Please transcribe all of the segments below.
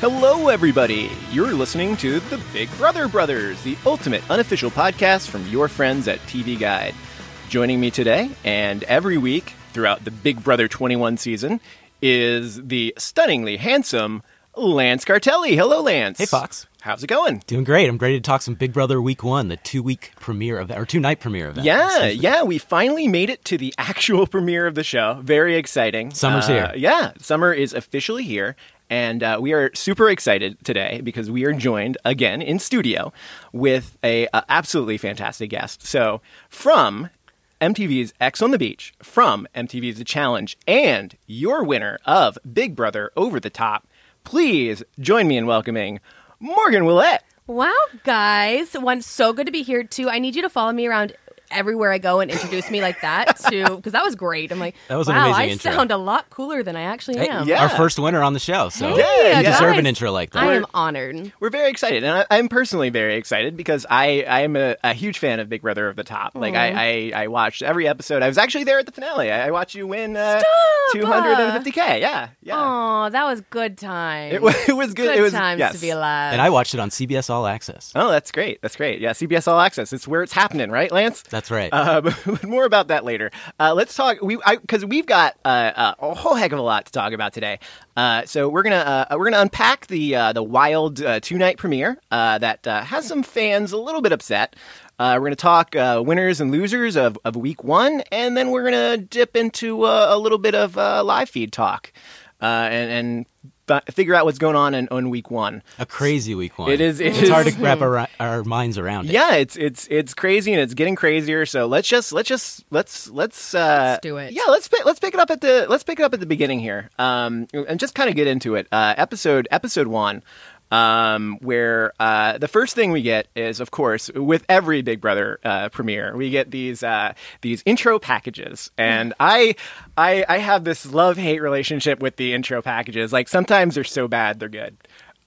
Hello, everybody. You're listening to the Big Brother Brothers, the ultimate unofficial podcast from your friends at TV Guide. Joining me today and every week throughout the Big Brother 21 season is the stunningly handsome Lance Cartelli. Hello, Lance. Hey, Fox. How's it going? Doing great. I'm ready to talk some Big Brother Week One, the two week premiere event or two night premiere event. Yeah, yeah, we finally made it to the actual premiere of the show. Very exciting. Summer's Uh, here. Yeah, summer is officially here. And uh, we are super excited today because we are joined again in studio with a, uh absolutely fantastic guest. So, from MTV's Ex on the Beach, from MTV's The Challenge, and your winner of Big Brother Over the Top, please join me in welcoming Morgan Willett. Wow, guys. One, so good to be here too. I need you to follow me around everywhere I go and introduce me like that too, because that was great. I'm like, That was an wow, amazing I intro. sound a lot cooler than I actually Hey, am. yeah. Our first winner on the show, so Hey, Yeah, you deserve guys. an intro like that. I am honored. We're very excited, and I, I'm personally very excited because I I am a, a huge fan of Big Brother Over the Top. Like I, I I watched every episode. I was actually there at the finale. I, I watched you win uh, Stop! 250k. Yeah, yeah. Oh, that was good time. It, wa- it was good. good it was times yes. to be alive. and I watched it on CBS All Access. Oh, that's great. That's great. Yeah, CBS All Access. It's where it's happening, right, Lance? That's right. Uh, but more about that later. Uh, let's talk. We because we've got uh, uh, a whole heck of a lot to talk about today. Uh, so we're gonna uh, we're gonna unpack the uh, the wild two night premiere that has some fans a little bit upset. We're gonna talk winners and losers of, of week one, and then we're gonna dip into a little bit of live feed talk and, and figure out what's going on in, on week one. a crazy week one. It is- it it's is- hard to wrap our, our minds around it. Yeah, it's it's it's crazy and it's getting crazier. So let's just let's just let's let's uh, Let's do it. Yeah, let's let's pick it up at the let's pick it up at the beginning here, um, and just kind of get into it. Uh, episode episode one. Um, where uh, the first thing we get is, of course, with every Big Brother uh, premiere, we get these uh, these intro packages, and I, I I have this love hate relationship with the intro packages. Like sometimes they're so bad they're good.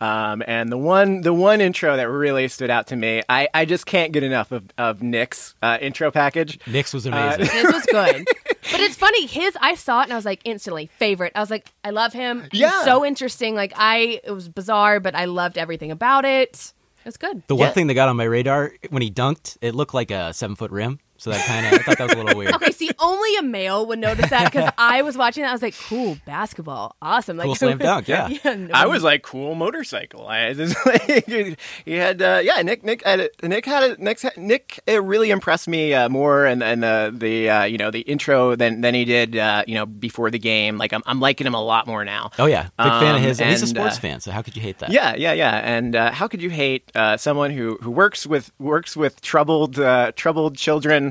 Um, and the one the one intro that really stood out to me, I, I just can't get enough of, of Nick's uh, intro package. Nick's Uh, was amazing. His was good. but it's funny, his I saw it and I was like instantly favorite. I was like, I love him. He's Yeah. so interesting. Like I it was bizarre, but I loved everything about it. It was good. the one thing that got on my radar when he dunked, it looked like a seven foot rim. So that kind of I thought that was a little weird. Okay, see, only a male would notice that because I was watching that. I was like, "Cool basketball, awesome!" Like Cool slam dunk, yeah. no I one- was like, cool motorcycle. I just like, he had, uh, yeah. Nick, Nick, had a, Nick had a, Nick, Nick uh, really impressed me uh, more, and and uh, the uh, you know the intro than than he did uh, you know before the game. Like I'm, I'm liking him a lot more now. Oh yeah, big fan of Um, his, and, he's a sports uh, fan. So how could you hate that? Yeah, yeah, yeah. And uh, how could you hate uh, someone who, who works with works with troubled uh, troubled children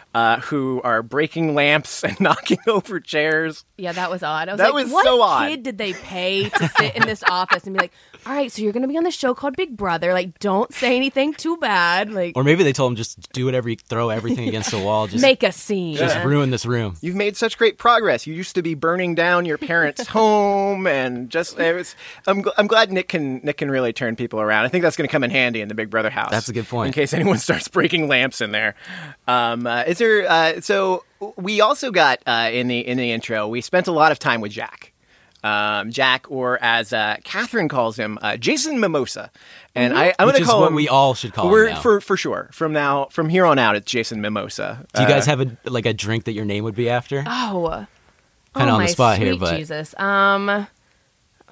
uh, who are breaking lamps and knocking over chairs? Yeah, that was odd. I was That like, was what so odd. kid did they pay to sit in this office and be like, "All right, so you're going to be on the show called Big Brother. Like, don't say anything too bad. Like, Or maybe they told him just do whatever, you throw everything against the wall, just make a scene." just ruin this room. You've made such great progress. You used to be burning down your parents' home, and just it was. I'm, gl- I'm glad Nick can Nick can really turn people around. I think that's going to come in handy in the Big Brother house. That's a good point. In case anyone starts breaking lamps in there. Um, uh, is there? Uh, so we also got uh, in the in the intro. We spent a lot of time with Jack. Um, Jack, or as uh, Catherine calls him, uh, Jason Mimosa, and I, I'm going Which to is call what him. we all should call him we're, now. for for sure. From now, from here on out, it's Jason Mimosa. Do you guys Uh, have a like a drink that your name would be after? Oh, Kinda oh, on the my spot here, but- Jesus. Um,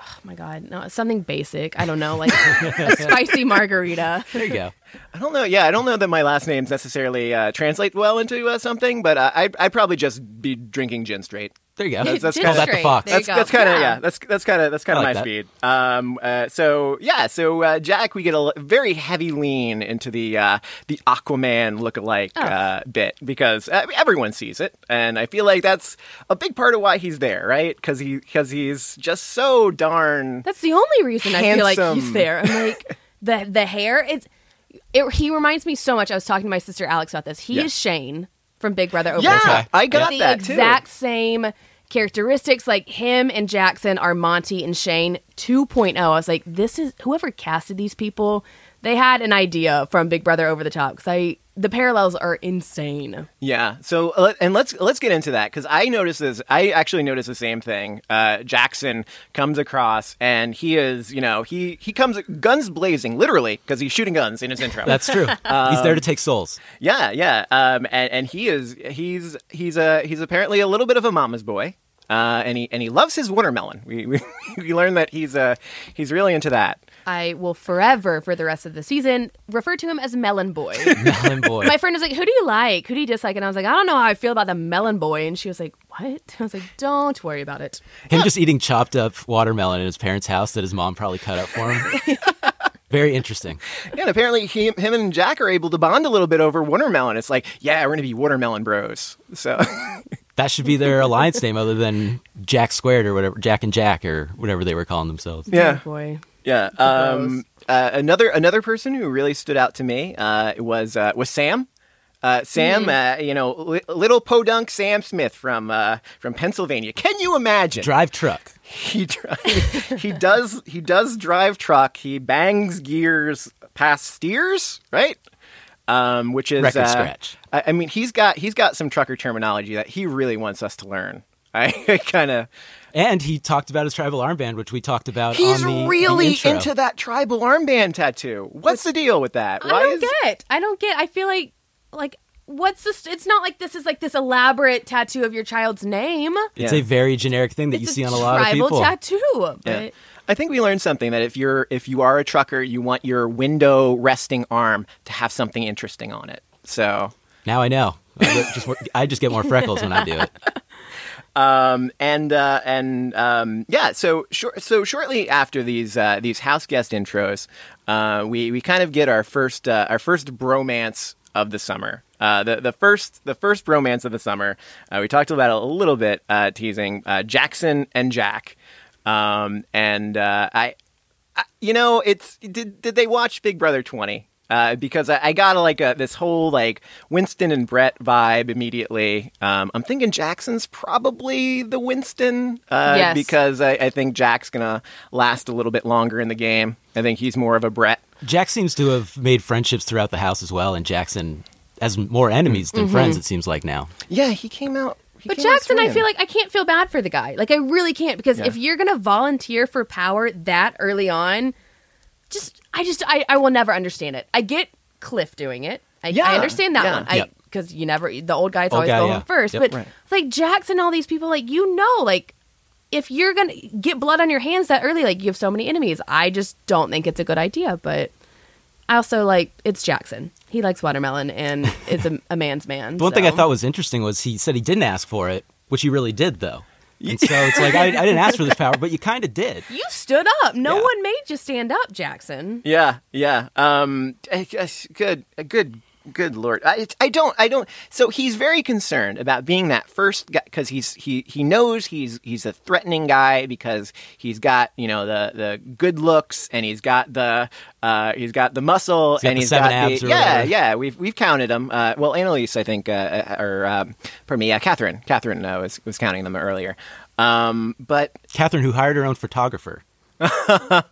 oh my God, no, something basic. I don't know, like a spicy margarita. There you go. I don't know. Yeah, I don't know that my last names necessarily uh, translate well into uh, something, but uh, I I'd probably just be drinking gin straight. There you go. That's- that's Gin called that the fox. That's that's kind of yeah. Yeah. That's that's kind of that's kind of like my that. speed. Um. Uh, so yeah. So uh, Jack, we get a l- very heavy lean into the uh, the Aquaman lookalike Oh. uh, bit because uh, everyone sees it, and I feel like that's a big part of why he's there, right? Because he because he's just so darn. That's the only reason I feel like he's there. I'm like the the hair. It's it, he reminds me so much. I was talking to my sister Alex about this. He Yeah. is Shane from Big Brother. Over Yeah, the I got the that too. exact same characteristics. Like him and Jackson are Monty and Shane 2.0. I was like, this is whoever casted these people. They had an idea from Big Brother Over the Top because I the parallels are insane. Yeah. So uh, and let's let's get into that because I noticed this. I actually noticed the same thing. Uh, Jackson comes across and he is, you know, he he comes guns blazing, literally, because he's shooting guns in his intro. That's true. He's there to take souls. yeah, yeah. Um, and, and he is he's he's a he's apparently a little bit of a mama's boy. Uh, and he and he loves his watermelon. We we, we learn that he's uh he's really into that. I will forever, for the rest of the season, refer to him as Melon Boy. Melon boy. My friend was like, "Who do you like? Who do you dislike?" And I was like, "I don't know how I feel about the Melon Boy." And she was like, "What?" I was like, "Don't worry about it." Him just eating chopped up watermelon in his parents' house that his mom probably cut up for him. Very interesting. Yeah, and apparently he, him and Jack are able to bond a little bit over watermelon. It's like, yeah, we're gonna be watermelon bros. So That should be their alliance name, other than Jack Squared or whatever, Jack and Jack or whatever they were calling themselves. yeah, Oh, boy. Yeah. Um, uh, another another person who really stood out to me uh, was uh, was Sam. Uh, Sam, uh, you know, li- little podunk Sam Smith from uh, from Pennsylvania. Can you imagine? Drive truck. he dri- he does he does drive truck. He bangs gears past steers, right? Um, which is Record scratch. I, I mean, he's got he's got some trucker terminology that he really wants us to learn. I kind of And he talked about his tribal armband, which we talked about He's on the, the really intro. into that tribal armband tattoo. What's the deal with that? I don't get. I don't get. I feel like like what's this? It's not like this is like this elaborate tattoo of your child's name. It's Yeah. a very generic thing that it's you see on a lot of tribal people. tattoo. But Yeah. I think we learned something that if you're if you are a trucker, you want your window resting arm to have something interesting on it. So, Now I know. I just, I just get more freckles when I do it. um, and uh, and um, yeah, so shor- so shortly after these uh, these house guest intros, uh, we we kind of get our first uh, our first bromance of the summer. Uh, the the first the first bromance of the summer. Uh, we talked about a little bit, teasing Jackson and Jack, um, and I, I, you know, it's did did they watch Big Brother twenty? Uh, because I, I got a, like a, this whole like Winston and Brett vibe immediately. Um, I'm thinking Jackson's probably the Winston uh, Yes. because I, I think Jack's gonna last a little bit longer in the game. I think he's more of a Brett. Jack seems to have made friendships throughout the house as well, and Jackson has more enemies than friends, it seems like now. Yeah, he came out. he But Jackson, I feel like I can't feel bad for the guy. Like I really can't because Yeah. if you're gonna volunteer for power that early on, just I just I, I will never understand it. I get Cliff doing it. I, Yeah, I understand that yeah. one. I because you never the old guys Old always guy, go yeah. home first. Yep. But Right. like Jackson, all these people, like you know, like if you're gonna get blood on your hands that early, like you have so many enemies. I just don't think it's a good idea. But I also like it's Jackson. He likes watermelon and is a, a man's man. The one thing I thought was interesting was he said he didn't ask for it, which he really did, though. And so it's like, I, I didn't ask for this power, but you kind of did. You stood up. No Yeah. one made you stand up, Jackson. Yeah, yeah. Um, I guess- good, eh, good, good lord. I, I don't, I don't. So he's very concerned about being that first guy because he's he he knows he's he's a threatening guy because he's got you know the the good looks and he's got the uh he's got the muscle He's got and the he's seven got abs the or yeah whatever. yeah we've we've counted them. Uh, well, Analyse I think uh, or um, pardon me, uh, Catherine Catherine uh, was was counting them earlier. Um, but Catherine, who hired her own photographer.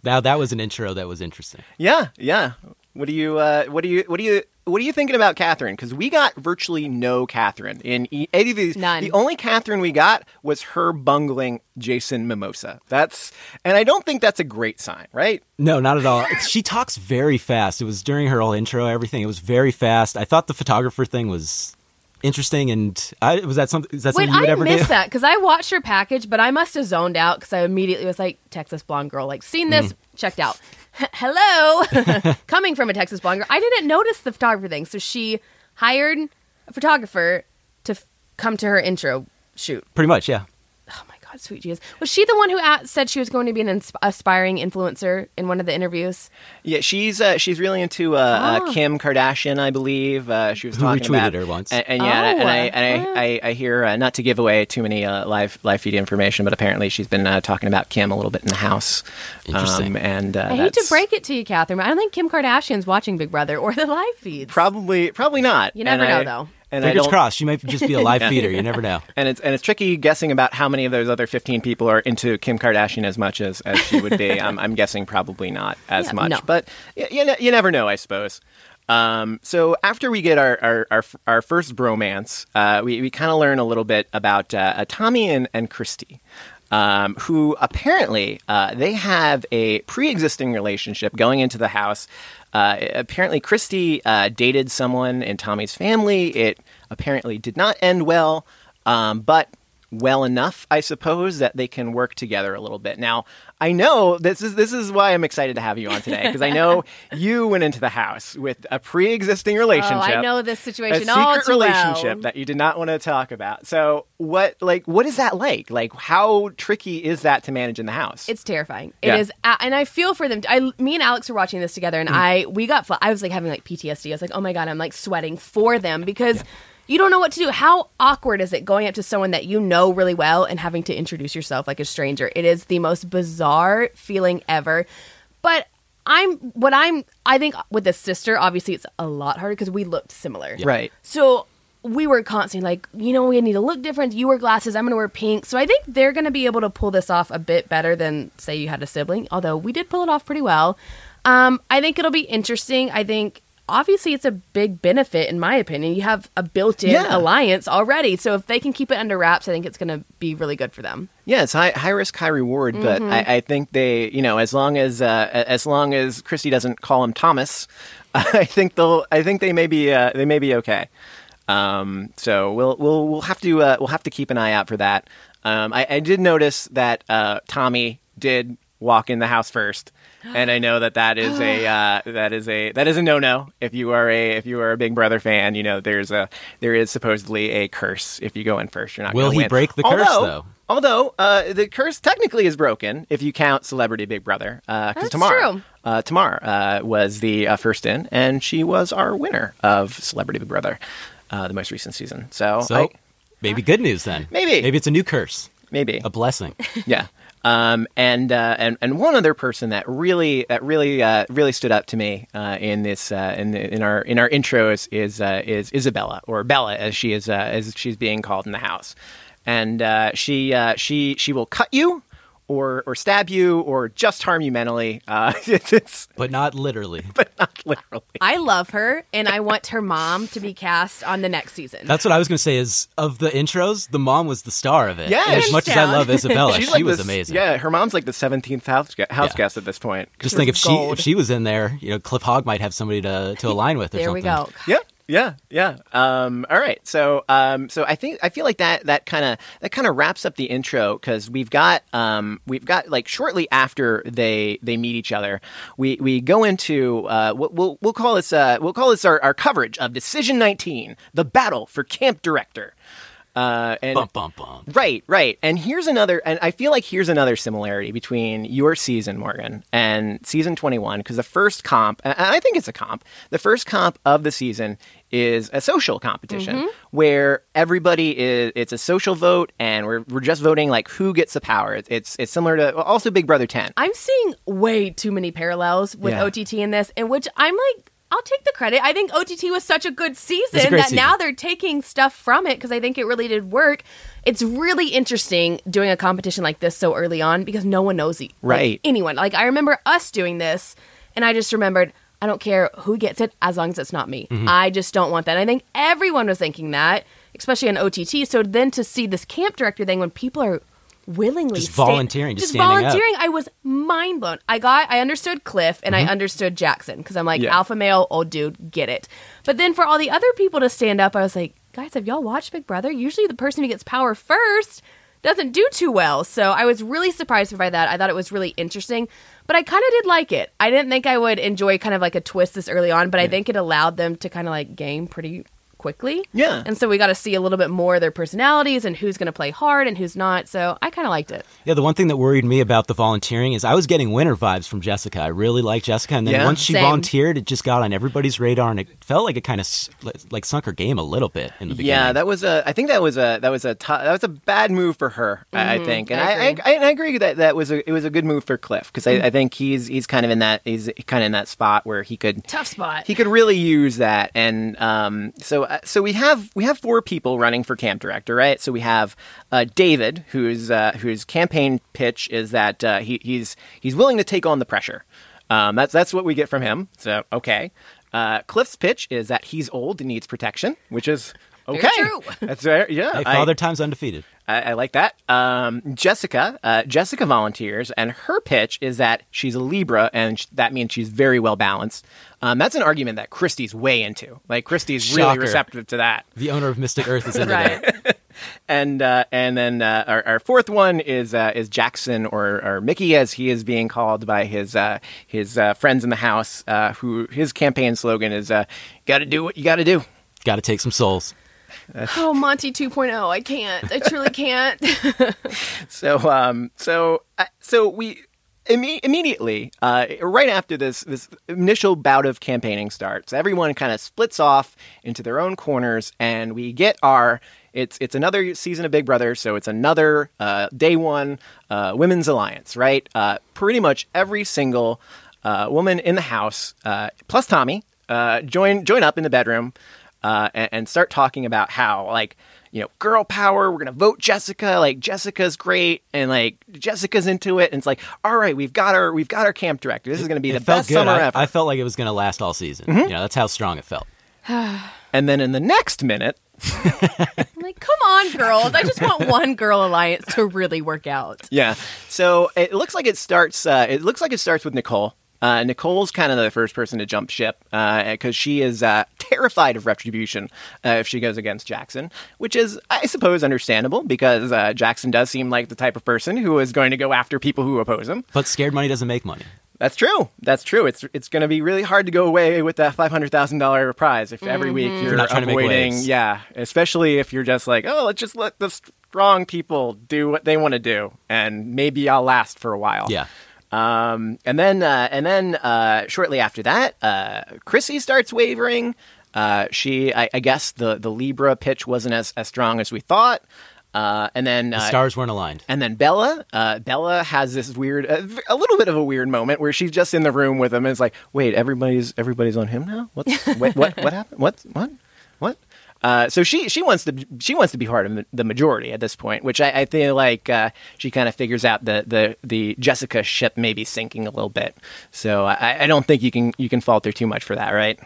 now that was an intro that was interesting. Yeah, yeah. What do you uh, what do you what do you what are you thinking about Catherine? Because we got virtually no Catherine in e- any of these. None. The only Catherine we got was her bungling Jason Mimosa. That's and I don't think that's a great sign, right? No, not at all. she talks very fast. It was during her whole intro, everything. It was very fast. I thought the photographer thing was interesting, and I was that something. Is that Wait, something you would I ever do? missed that because I watched her package, but I must have zoned out because I immediately was like, Texas blonde girl, like seen this, Mm. checked out. Hello, coming from a Texas blogger. I didn't notice the photographer thing, so she hired a photographer to f- come to her intro shoot. Pretty much, yeah. Oh my god, sweet Jesus! Was she the one who a- said she was going to be an ins- aspiring influencer in one of the interviews? Yeah, she's uh, she's really into uh, Oh. uh, Kim Kardashian, I believe. Uh, she was Who talking retweeted about her once. and, and yeah, and, Oh. I and I, I, I hear uh, not to give away too many uh, live live feed information, but apparently she's been uh, talking about Kim a little bit in the house. Interesting. Um, and uh, I hate to break it to you, Catherine, but I don't think Kim Kardashian's watching Big Brother or the live feeds. Probably, probably not. You never And know, I- though. And I Fingers don't, crossed. She might just be a live feeder. You never know. and it's and it's tricky guessing about how many of those other fifteen people are into Kim Kardashian as much as, as she would be. I'm, I'm guessing probably not as Yeah, much, no. but y- you, you never know, I suppose. Um, so after we get our our, our, our first bromance, uh, we, we kind of learn a little bit about uh, Tommy and, and Christie. Um, who apparently uh, they have a pre-existing relationship going into the house. Uh, apparently, Christie uh, dated someone in Tommy's family. It apparently did not end well, um, but well enough, I suppose, that they can work together a little bit. Now, I know this is this is why I'm excited to have you on today because I know you went into the house with a pre-existing relationship. Oh, I know this situation a all secret relationship well. that you did not want to talk about. So, what like what is that like? Like, how tricky is that to manage in the house? It's terrifying. It Yeah. is, and I feel for them. I, me and Alex were watching this together, Mm. and I we got. I was like having like PTSD. I was like, oh my god, I'm like sweating for them because you don't know what to do. How awkward is it going up to someone that you know really well and having to introduce yourself like a stranger? It is the most bizarre feeling ever. But I'm what I'm. I think with the sister, obviously, it's a lot harder because we looked similar. right. So we were constantly like, you know, we need to look different. You wear glasses, I'm going to wear pink. So I think they're going to be able to pull this off a bit better than, say, you had a sibling, although we did pull it off pretty well. Um, I think it'll be interesting. I think. Obviously, it's a big benefit, in my opinion. You have a built-in Yeah. alliance already, so if they can keep it under wraps, I think it's going to be really good for them. Yeah, it's high, high risk, high reward, but Mm-hmm. I, I think they, you know, as long as uh, as long as Christie doesn't call him Thomas, I think they'll, I think they may be, uh, they may be okay. Um, so we'll we'll we'll have to uh, we'll have to keep an eye out for that. Um, I, I did notice that uh, Tommy did walk in the house first, and I know that that is a uh, that is a that is a no no. If you are a if you are a Big Brother fan, you know there's a there is supposedly a curse if you go in first. You're not. Will gonna he win. break the curse, Although- though? Although uh, the curse technically is broken if you count Celebrity Big Brother, because That's Tamara, true. uh, Tamar uh, was the uh, first in, and she was our winner of Celebrity Big Brother, uh, the most recent season. So, So I- maybe good news then. Maybe. Maybe it's a new curse, maybe, a blessing. yeah. Um, and uh, and and one other person that really that really uh, really stood up to me uh, in this uh, in in our in our intros is uh, is Isabella or Bella as she is uh, as she's being called in the house, and she she she will cut you. Or, or stab you, or just harm you mentally. Uh, it's, it's, but not literally. but not literally. I love her, and I want her mom to be cast on the next season. That's what I was going to say. Is of the intros, the mom was the star of it. Yeah, as she's much as I love Isabella, She's she like was this- amazing. Yeah, her mom's like the seventeenth house, house Yeah. guest at this point. Just think if she if she was in there, you know, Cliff Hogg might have somebody to to align with. Or there we something. go. Yeah, yeah, yeah. Um, all right, so um, so I think I feel like that that kind of that kind of wraps up the intro because we've got um, we've got like shortly after they they meet each other, we we go into uh, we'll, we'll call this uh, we'll call this our, our coverage of Decision 19, the battle for camp director. Uh, and Bum bum bum. Right, right. And here's another, and I feel like here's another similarity between your season, Morgan, and season 21, because the first comp, and I think it's a comp, the first comp of the season is a social competition mm-hmm. where everybody is, it's a social vote and we're, we're just voting like who gets the power. It's, it's, it's similar to also Big Brother 10. I'm seeing way too many parallels with Yeah. OTT in this, in which I'm like, I'll take the credit. I think OTT was such a good season a that season. now they're taking stuff from it because I think it really did work. It's really interesting doing a competition like this so early on because no one knows e- like, Right. anyone. Like I remember us doing this, and I just remembered. I don't care who gets it as long as it's not me. Mm-hmm. I just don't want that. And I think everyone was thinking that, especially on OTT. So then to see this camp director thing when people are willingly Just volunteering, just just standing up. volunteering, I was mind blown. I got, I understood Cliff and I understood Jackson because I'm like Yeah. alpha male, old dude, get it. But then for all the other people to stand up, I was like, guys, have y'all watched Big Brother? Usually the person who gets power first doesn't do too well. So I was really surprised by that. I thought it was really interesting, but I kind of did like it. I didn't think I would enjoy kind of like a twist this early on, but I think it allowed them to kind of like game pretty quickly. Yeah. And so we got to see a little bit more of their personalities and who's going to play hard and who's not. So I kind of liked it. Yeah, the one thing that worried me about the volunteering is I was getting winter vibes from Jessica. I really liked Jessica, and then Yeah. once she Same. volunteered, it just got on everybody's radar, and it felt like it kind of like sunk her game a little bit in the beginning. Yeah, that was a. I think that was a. That was a. T- that was a bad move for her. I I think, and I I, I, agree. I, I agree that that was a. It was a good move for Cliff because I, I think he's he's kind of in that he's kind of in that spot where he could Tough spot. he could really use that and um, so uh, so we have we have four people running for camp director right? So we have uh, David whose uh, whose campaign pitch is that uh, he, he's he's willing to take on the pressure. Um, that's that's what we get from him. So okay. Uh, Cliff's pitch is that he's old and needs protection, which is okay. true. That's right. yeah. Hey, I- Father Time's undefeated. I, I like that. Um, Jessica, uh, Jessica volunteers, and her pitch is that she's a Libra, and sh- that means she's very well balanced. Um, that's an argument that Christie's way into. Like Christie's really Shocker. receptive to that. The owner of Mystic Earth is into Right. that. And uh, and then uh, our, our fourth one is uh, is Jackson or, or Michie, as he is being called by his uh, his uh, friends in the house. Uh, who his campaign slogan is uh, "Got to do what you got to do." Got to take some souls. Oh, Monty 2.0. I can't. I truly can't. So, um, so, uh, so we imme- immediately, uh, right after this, this initial bout of campaigning starts, everyone kind of splits off into their own corners, and we get our. It's it's another season of Big Brother, so it's another uh, day one uh, women's alliance, right? Uh, pretty much every single uh, woman in the house, uh, plus Tommy, uh, join join up in the bedroom uh, and, and start talking about how like you know girl power we're gonna vote jessica like jessica's great and like jessica's into it and it's like all right we've got our we've got our camp director this is gonna be the it felt best good. summer I, ever Mm-hmm. I felt like it was going to last all season. You know, that's how strong it felt. and then in the next minute I'm like, come on, girls. I just want one girl alliance to really work out. yeah so it looks like it starts uh, it looks like it starts with nicole uh, Nicole's kind of the first person to jump ship because she is uh, terrified of retribution uh, if she goes against Jackson, which is, I suppose, understandable because uh, Jackson does seem like the type of person who is going to go after people who oppose him. But scared money doesn't make money. That's true. That's true. It's it's going to be really hard to go away with that five hundred thousand dollar prize if every week you're, You're not trying to make yeah, especially if you're just like, oh, let's just let the strong people do what they want to do, and maybe I'll last for a while. Yeah. Um, and then uh, and then uh, shortly after that, uh, Chrissy starts wavering. Uh, she, I, I guess, the the Libra pitch wasn't as as strong as we thought. Uh, and then The uh, stars weren't aligned. and then Bella, uh, Bella has this weird, a, a little bit of a weird moment where she's just in the room with him and it's like, wait, everybody's everybody's on him now. What's wait, what what happened? What what what? Uh, so she she wants to she wants to be part of the- the majority at this point, which I, I feel like uh, she kind of figures out the, the the Jessica ship may be sinking a little bit. So I, I don't think you can you can falter too much for that, right?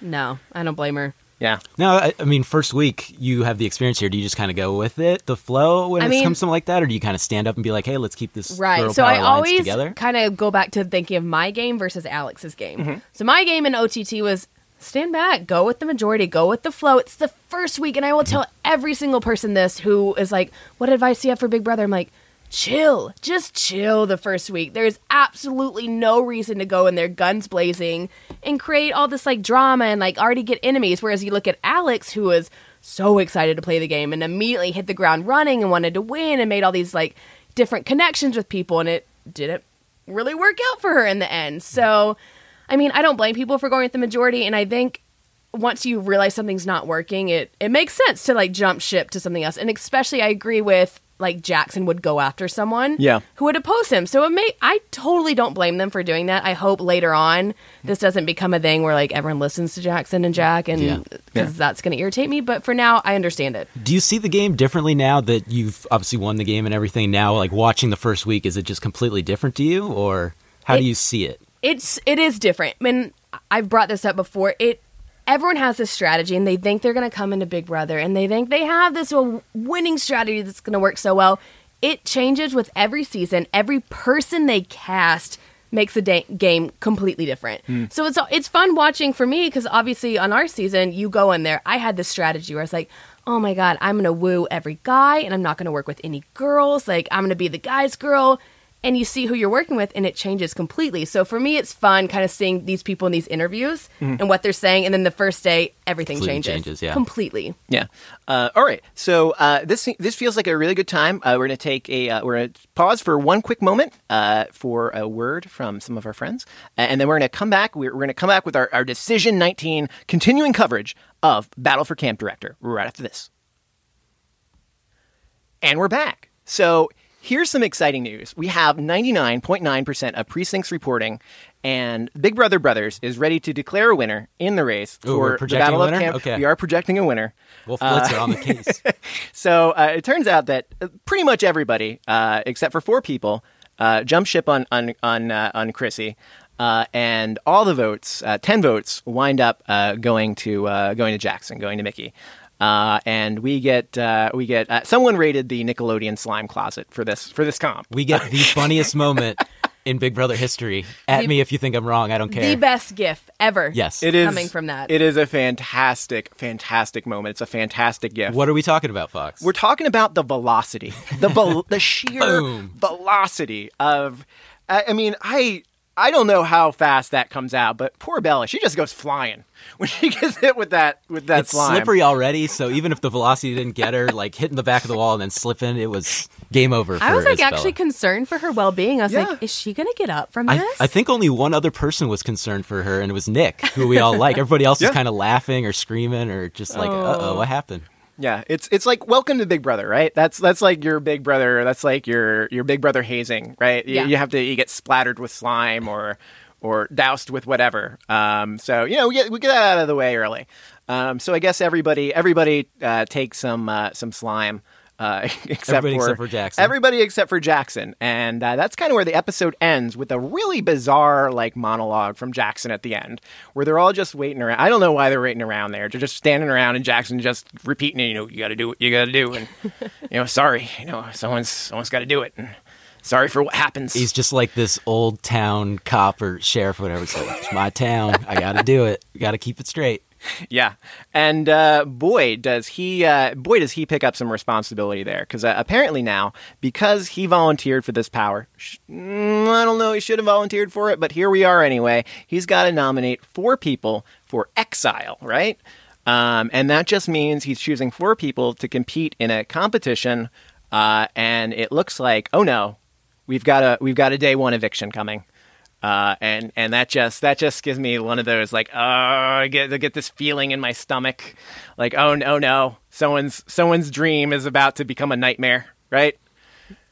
No, I don't blame her. Yeah. No, I, I mean, first week you have the experience here. Do you just kind of go with it, the flow when I it mean- comes something like that, or do you kind of stand up and be like, "Hey, let's keep this Right. girl so power I always kind of go back to thinking of my game versus Alex's game. Mm-hmm. So my game in OTT was stand back, go with the majority, go with the flow. It's the first week, and I will Mm-hmm. tell every single person this who is like, "What advice do you have for Big Brother?" I'm like. Chill, just chill the first week. There's absolutely no reason to go in there guns blazing and create all this like drama and like already get enemies. Whereas you look at Alex, who was so excited to play the game and immediately hit the ground running and wanted to win and made all these like different connections with people and it didn't really work out for her in the end. So, I mean, I don't blame people for going with the majority and I think once you realize something's not working, it it makes sense to like jump ship to something else. And especially I agree with like Jackson would go after someone Yeah. who would oppose him. So it may I totally don't blame them for doing that. I hope later on this doesn't become a thing where like everyone listens to Jackson and Jack and Yeah. because Yeah. that's going to irritate me, but for now I understand it. Do you see the game differently now that you've obviously won the game and everything? Now, like watching the first week, is it just completely different to you, or how It- do you see it? It's it is different. I mean, I've brought this up before. It everyone has this strategy, and they think they're going to come into Big Brother, and they think they have this winning strategy that's going to work so well. It changes with every season. Every person they cast makes the da- game completely different. Hmm. So it's it's fun watching for me because obviously on our season, you go in there. I had this strategy where it's like. Oh my god, I'm gonna woo every guy and I'm not gonna work with any girls. Like, I'm gonna be the guy's girl and you see who you're working with and it changes completely. So for me it's fun kind of seeing these people in these interviews and what they're saying and then the first day everything Completely changes. changes, yeah. Completely. Yeah. Uh, all right. So uh, this this feels like a really good time. Uh, we're going to take a uh, we're going to pause for one quick moment uh, for a word from some of our friends, Uh, and then we're going to come back. We're, we're going to come back with our, our decision 19 continuing coverage of Battle for Camp Director right after this. And we're back. So here's some exciting news. We have 99.9% of precincts reporting, and Big Brother Brothers is ready to declare a winner in the race Ooh, for the Battle of? Camp. Okay. We are projecting a winner. Wolf Blitzer on the case. So uh, it turns out that uh, pretty much everybody, uh, except for four people, uh, jump ship on on on uh, on Chrissy. Uh, and all the votes, uh, ten votes, wind up uh, going to uh, going to Jackson, going to Michie. Uh, and we get uh, we get uh, someone rated the Nickelodeon slime closet for this for this comp. We get the funniest moment in Big Brother history. At The- me if you think I'm wrong. I don't care. The best gif ever. Yes. It is coming from that. It is a fantastic, fantastic moment. It's a fantastic gift. What are we talking about, Fox? We're talking about the velocity, the vel- the sheer Boom. velocity of. I, I mean, I I don't know how fast that comes out, but poor Bella, she just goes flying when she gets hit with that with that it's slime. slippery already, so even if the velocity didn't get her, like hitting the back of the wall and then slipping, it was game over. For I was like Isabella. actually concerned for her well being. I was Yeah. like, is she gonna get up from this? I, I think only one other person was concerned for her, and it was Nick, who we all like. Everybody else Yeah. is kind of laughing or screaming or just like, uh oh, what happened? Yeah, it's it's like welcome to Big Brother, right? That's that's like your Big Brother. That's like your your Big Brother hazing, right? You, Yeah. you have to you get splattered with slime or or doused with whatever. Um, so you know we get we get that out of the way early. Um, so I guess everybody everybody uh, takes some uh, some slime. Uh, except Everybody for except for Jackson. Everybody except for Jackson, and uh, that's kind of where the episode ends with a really bizarre like monologue from Jackson at the end, where they're all just waiting around. I don't know why they're waiting around there. They're just standing around, and Jackson just repeating, you know, you got to do what you got to do, and you know, sorry, you know, someone's someone's got to do it, and sorry for what happens. He's just like this old town cop or sheriff or whatever. It's like, it's my town. I got to do it. Got to keep it straight. Yeah, and uh, boy does he uh, boy does he pick up some responsibility there because uh, apparently now because he volunteered for this power, sh- mm, I don't know he should have volunteered for it, but here we are anyway. He's got to nominate four people for exile, right? Um, and that just means he's choosing four people to compete in a competition, uh, and it looks like oh no, we've got a we've got a day one eviction coming. Uh, and and that just that just gives me one of those like oh I get I get this feeling in my stomach, like oh no no someone's someone's dream is about to become a nightmare, right?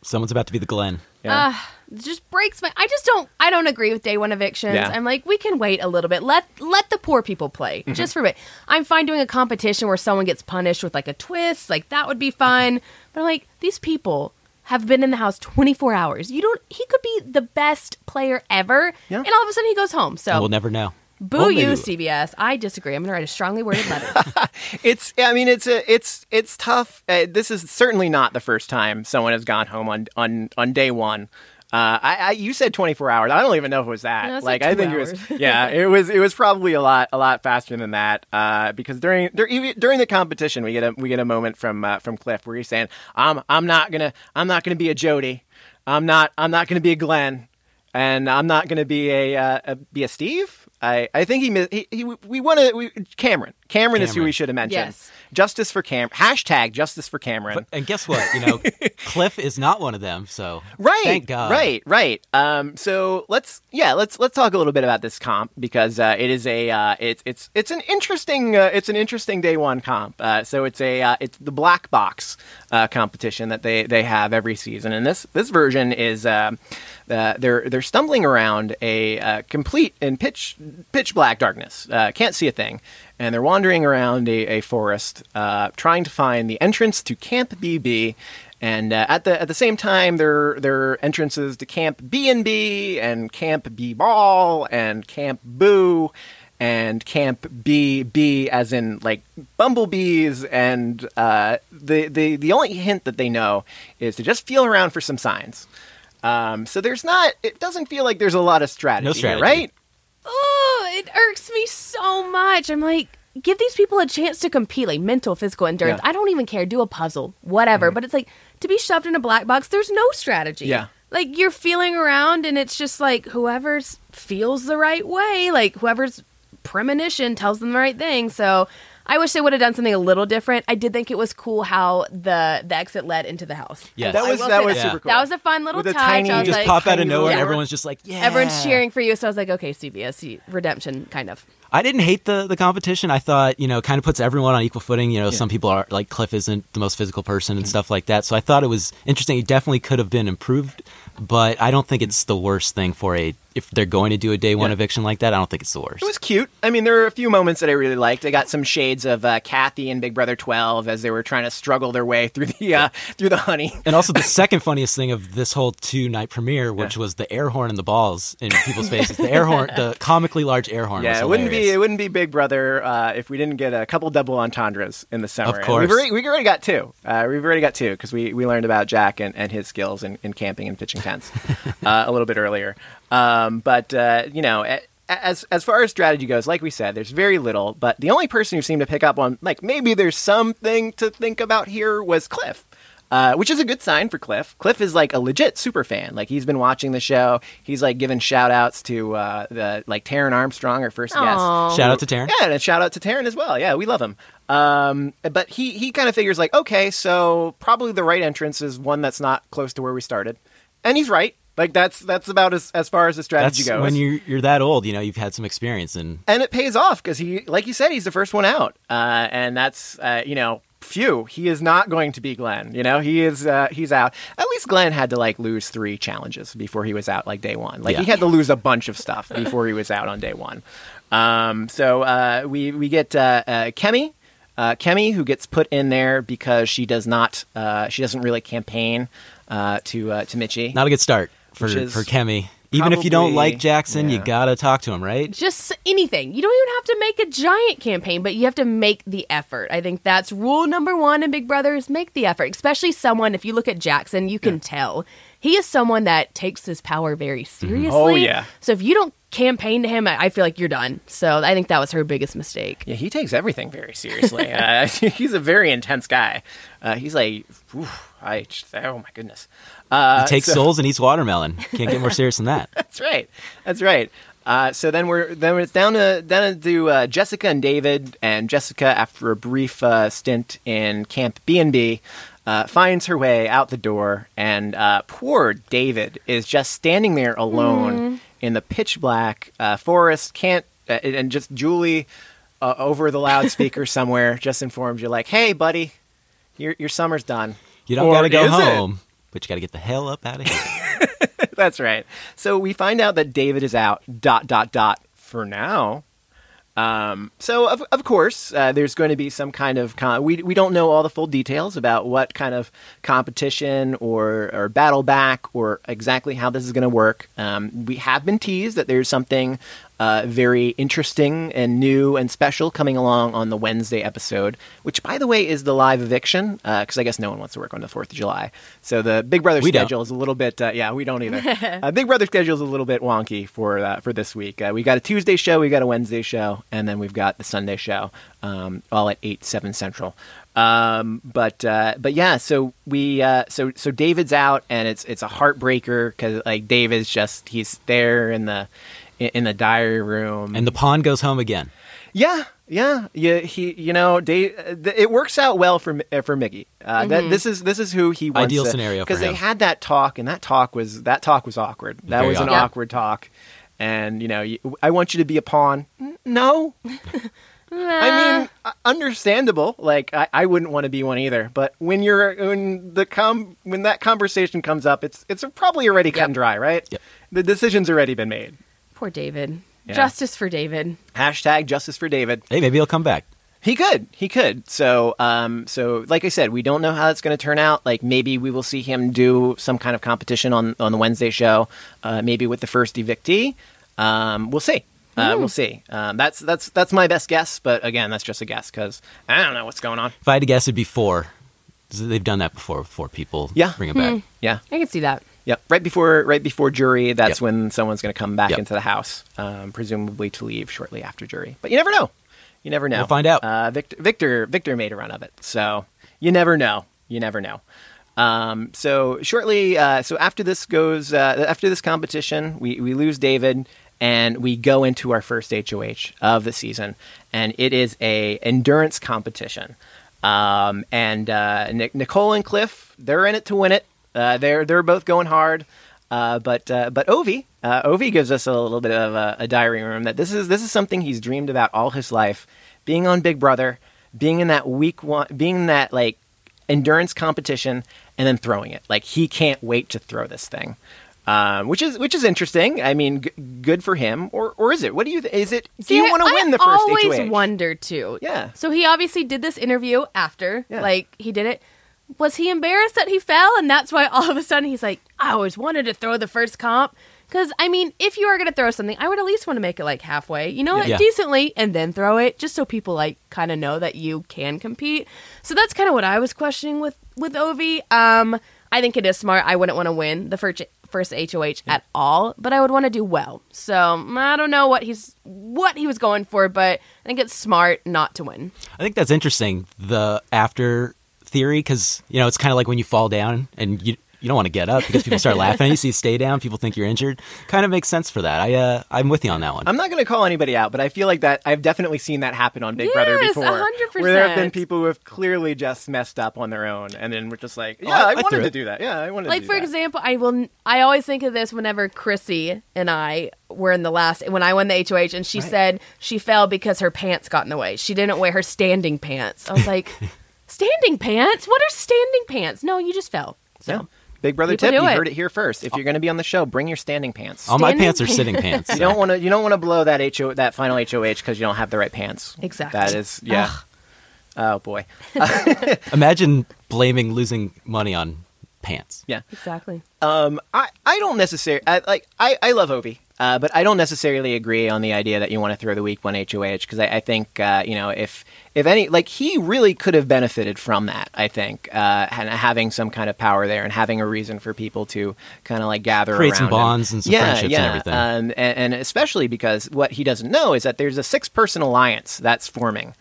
Someone's about to be the Glenn. Yeah. Ah, it just breaks my. I just don't. I don't agree with day one evictions. Yeah. I'm like, we can wait a little bit. Let let the poor people play Mm-hmm. just for a bit. I'm fine doing a competition where someone gets punished with like a twist. Like that would be fun. But I'm like, these people have been in the house 24 hours. You don't. He could be the best player ever, Yeah. and all of a sudden he goes home. So We'll never know. boo Well, you, CBS. I disagree. I'm gonna write a strongly worded letter. It's I mean it's a it's it's tough. Uh, this is certainly not the first time someone has gone home on on on day one. Uh, I, I you said 24 hours. I don't even know if it was that. No, like like I think it was yeah, it was it was probably a lot a lot faster than that. Uh, because during during during the competition we get a we get a moment from uh, from Cliff where he's saying I'm I'm not gonna I'm not gonna be a Jody. I'm not I'm not gonna be a Glenn. And I'm not going to be a, uh, a be a Steve. I, I think he, he, he we want to we, Cameron. Cameron is who we should have mentioned. Yes. Justice for Cam. Hashtag justice for Cameron. But, and guess what? You know, Cliff is not one of them. So right. thank God. Right. Right. Um. So let's yeah let's let's talk a little bit about this comp because uh, it is a uh, it's it's it's an interesting uh, it's an interesting day one comp. Uh, so it's a uh, it's the black box uh, competition that they they have every season, and this this version is. Uh, uh, they're they're stumbling around a uh, complete in pitch pitch black darkness. Uh, can't see a thing, and they're wandering around a, a forest, uh, trying to find the entrance to Camp BB. And uh, at the at the same time, there there are entrances to Camp B and B and Camp B Ball and Camp Boo and Camp B B as in like bumblebees. And uh, the the the only hint that they know is to just feel around for some signs. Um, so there's not. It doesn't feel like there's a lot of strategy, No strategy. right? Oh, it irks me so much. I'm like, give these people a chance to compete, like mental, physical endurance. Yeah. I don't even care. Do a puzzle, whatever. But it's like to be shoved in a black box. There's no strategy. Yeah. Like you're feeling around, and it's just like whoever's feels the right way, like whoever's premonition tells them the right thing. So. I wish they would have done something a little different. I did think it was cool how the the exit led into the house. Yes. That I was will that say was that. super cool. That was a fun little With a touch. tiny- I You was just like, pop out of tiny nowhere, and little- everyone's just like, yeah. everyone's cheering for you. So I was like, okay, CBS redemption, kind of. I didn't hate the the competition. I thought you know kind of puts everyone on equal footing. You know, some people are like Cliff isn't the most physical person and stuff like that. So I thought it was interesting. It definitely could have been improved, but I don't think it's the worst thing for a if they're going to do a day one Yeah. eviction like that. I don't think it's the worst. It was cute. I mean, there were a few moments that I really liked. I got some shades of uh, Kathy and Big Brother 12 as they were trying to struggle their way through the uh, through the honey. And also the second funniest thing of this whole two night premiere, which was the air horn and the balls in people's faces. The air horn, the comically large air horn. Yeah, it wouldn't be it wouldn't be Big Brother uh, if we didn't get a couple double entendres in the summer. Of And course. we've already, we already got two. Uh, we've already got two because we, we learned about Jack and, and his skills in, in camping and pitching tents uh, a little bit earlier. Um, but uh, you know. As as far as strategy goes, like we said, there's very little. But the only person who seemed to pick up on like maybe there's something to think about here was Cliff. Uh, which is a good sign for Cliff. Cliff is like a legit super fan. Like he's been watching the show. He's like giving shout outs to uh, the like Taran Armstrong, our first guest. Shout out to Taran. Yeah, and a shout out to Taran as well. Yeah, we love him. Um, but he he kind of figures like, okay, so probably the right entrance is one that's not close to where we started, and he's right. Like that's that's about as as far as the strategy That's goes. when you're you're that old. You know, you've had some experience, and and it pays off because he, like you said, he's the first one out, uh, and that's uh, you know. Phew, he is not going to be Glenn. You know, he is. Uh, he's out. At least Glenn had to like lose three challenges before he was out, like day one. Like he had to lose a bunch of stuff before he was out on day one. Um, so uh, we we get uh, uh, Kemi, uh, Kemi, who gets put in there because she does not. Uh, she doesn't really campaign uh, to uh, to Michie. not a good start for Which is for Kemi. Even if you don't probably- like Jackson, you yeah. gotta talk to him, right? just anything. You don't even have to make a giant campaign, but you have to make the effort. I think that's rule number one in Big Brother is make the effort. Especially someone, if you look at Jackson, you can tell he is someone that takes his power very seriously. Oh, yeah. So if you don't campaign to him, I I feel like you're done. So I think that was her biggest mistake. Yeah, he takes everything very seriously. uh, he's a very intense guy. Uh, he's like, oof, I just, oh my goodness. Uh, He takes so- souls and eats watermelon. Can't get more serious than that. That's right. That's right. Uh, so then we're then it's down to down to uh, Jessica and David, and Jessica, after a brief uh, stint in Camp B and B, uh, finds her way out the door, and uh, poor David is just standing there alone in the pitch black uh, forest. Can't uh, and just Julie uh, over the loudspeaker somewhere just informs you like, "Hey, buddy, your your summer's done." You don't Or gotta go is it? home, but you gotta get the hell up out of here. That's right. So we find out that David is out. Dot dot dot. For now. Um, so of of course, uh, there's going to be some kind of con- we we don't know all the full details about what kind of competition or or battle back or exactly how this is going to work. Um, we have been teased that there's something uh, very interesting and new and special coming along on the Wednesday episode, which by the way is the live eviction because I guess no one wants to work on the Fourth of July. So the Big Brother We don't. schedule is a little bit uh, yeah we don't either. uh, Big Brother schedule is a little bit wonky for uh, for this week. Uh, we got a Tuesday show, we got a Wednesday show, and then we've got the Sunday show, um, all at eight seven central. Um, but uh, but yeah, so we uh, so so David's out, and it's it's a heartbreaker because like David's just he's there in the in in the diary room, and the pawn goes home again. yeah, yeah, yeah. He, you know, Dave, it works out well for uh, for Michie. Uh, That this is this is who he wants. Ideal scenario because they had that talk, and that talk was that talk was awkward. That Very was an awkward. awkward talk, and you know, you, I want you to be a pawn. N- No, I mean, uh, understandable. Like I, I wouldn't want to be one either. But when you're when the com when that conversation comes up, it's it's probably already cut and dry, right? Yep. The decision's already been made. Poor David. Yeah. Justice for David. Hashtag justice for David. Hey, maybe he'll come back. He could. He could. So, um, so like I said, we don't know how it's going to turn out. Like maybe we will see him do some kind of competition on on the Wednesday show. Uh, maybe with the first evictee. Um, we'll see. Uh, we'll see. Um, that's that's that's my best guess. But again, that's just a guess because I don't know what's going on. If I had to guess, it'd be four. They've done that before. Four people. Yeah. Bring it back. Yeah. I can see that. Yep. Right before right before jury, that's Yep. when someone's going to come back Yep. into the house, um, presumably to leave shortly after jury. But you never know. You never know. We'll find out. Uh, Victor, Victor Victor made a run of it, so you never know. You never know. Um, so shortly, uh, so after this goes uh, after this competition, we we lose David. And we go into our first HOH of the season, and it is a endurance competition. Um, and uh, Nic- Nicole and Cliff, they're in it to win it. Uh, they're they're both going hard. Uh, but uh, but Ovi, Uh, Ovi gives us a little bit of a, a diary room that this is this is something he's dreamed about all his life, being on Big Brother, being in that week one, being in that like endurance competition, and then throwing it. Like he can't wait to throw this thing. Um, which is which is interesting. I mean, g- good for him, or or is it? What do you? Th- is it? Do See, you want to win the first I always HOH? wonder too. Yeah. So he obviously did this interview after, Yeah. like he did it. Was he embarrassed that he fell, and that's why all of a sudden he's like, "I always wanted to throw the first comp." Because I mean, if you are going to throw something, I would at least want to make it like halfway, you know, Yeah. decently, and then throw it, just so people like kind of know that you can compete. So that's kind of what I was questioning with with Ovi. Um, I think it is smart. I wouldn't want to win the first first HOH at all, but I would want to do well. So I don't know what he's what he was going for, but I think it's smart not to win. I think that's interesting. The after theory, because you know it's kind of like when you fall down and you you don't want to get up because people start laughing at you. So you stay down. People think you're injured. Kind of makes sense for that. I uh, I'm with you on that one. I'm not going to call anybody out, but I feel like that I've definitely seen that happen on Big Brother before, 100%. where there have been people who have clearly just messed up on their own, and then we're just like, yeah, I- I, I wanted threw to it. do that. Yeah, I wanted Like to do for that. example, I will. I always think of this whenever Kryssie and I were in the last when I won the HOH, and she Right. said she fell because her pants got in the way. She didn't wear her standing pants. I was like, standing pants? What are standing pants? No, you just fell. So. Yeah. Big Brother People tip, do you it. heard it here first. If you're going to be on the show, bring your standing pants. All my standing pants are sitting pants. You don't want to. You don't want to blow that HO that final HOH because you don't have the right pants. Exactly. That is yeah. Oh boy. Imagine blaming losing money on pants. Yeah. Exactly. Um, I, I don't necessarily I, like I, I love Ovi, uh, but I don't necessarily agree on the idea that you want to throw the week one HOH because I, I think uh, you know if if any like he really could have benefited from that. I think uh, and having some kind of power there and having a reason for people to kind of like gather Create around some him. bonds and some yeah, friendships and yeah. everything. Um, and, and especially because what he doesn't know is that there's a six person alliance that's forming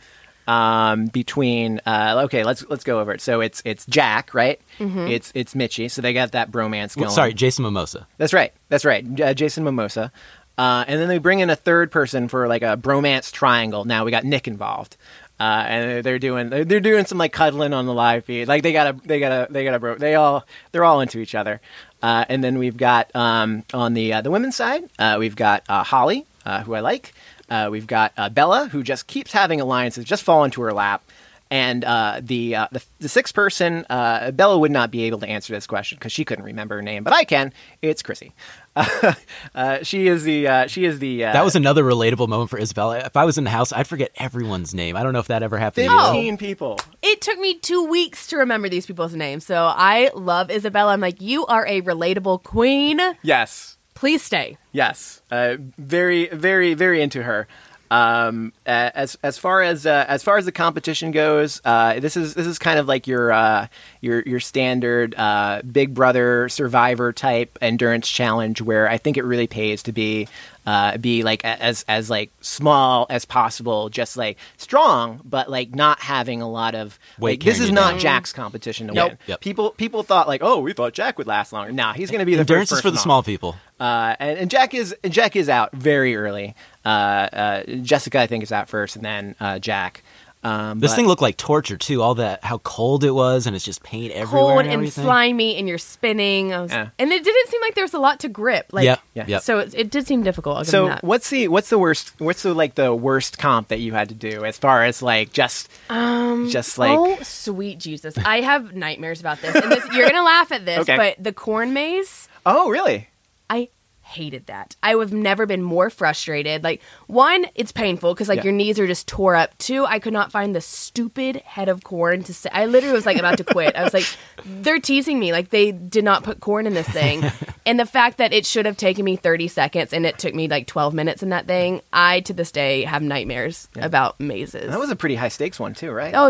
um, between uh, okay, let's let's go over it. So it's it's Jack, right? It's it's Michie. So they got that bromance going. Well, sorry, Jason Mimosa. That's right. That's right. Uh, Jason Mimosa. Uh, and then they bring in a third person for like a bromance triangle. Now we got Nick involved. Uh, and they're doing they're they're doing some like cuddling on the live feed. Like they got a they got a they got a bro. They all they're all into each other. Uh, and then we've got um, on the uh, the women's side uh, we've got uh, Holly, uh, who I like. Uh, we've got uh, Bella, who just keeps having alliances, just fall into her lap. And uh, the, uh, the the sixth person, uh, Bella would not be able to answer this question because she couldn't remember her name, but I can. It's Chrissy. Uh, she is the uh, she is the uh, That was another relatable moment for Isabella. If I was in the house, I'd forget everyone's name. I don't know if that ever happened to fifteen people. It took me two weeks to remember these people's names. So I love Isabella. I'm like, you are a relatable queen. Yes, Please stay. yes, uh, very very very into her. Um, as as far as uh, as far as the competition goes, uh, this is this is kind of like your uh, your your standard uh, Big Brother Survivor type endurance challenge, where I think it really pays to be uh, be like as as like small as possible, just like strong, but like not having a lot of Weight like this carrying is not down. Jack's competition to Nope. win. Yep. People people thought like, oh, we thought Jack would last longer. Nah, he's going to be the Endurance first is for the person small off. people. Uh, and, and Jack is and Jack is out very early. Uh, uh, Jessica, I think, is out first, and then uh, Jack. Um, This but- thing looked like torture too. All that, how cold it was, and it's just paint everywhere. Cold and, and slimy, and you're spinning. I was, Yeah. And it didn't seem like there was a lot to grip. Like, Yep, Yeah. yep. So it, it did seem difficult. I'll give So that. what's the what's the worst what's the like the worst comp that you had to do as far as like just Um, just like oh sweet Jesus, I have nightmares about this. And this you're gonna laugh at this, Okay. but the corn maze, oh really I hated that. I have never been more frustrated. Like one, it's painful because like Yeah. your knees are just tore up. Two, I could not find the stupid head of corn to say. I literally was like about to quit. I was like, they're teasing me. Like they did not put corn in this thing, and the fact that it should have taken me 30 seconds and it took me like 12 minutes in that thing. I to this day have nightmares about mazes. that was a pretty high stakes one too right Oh,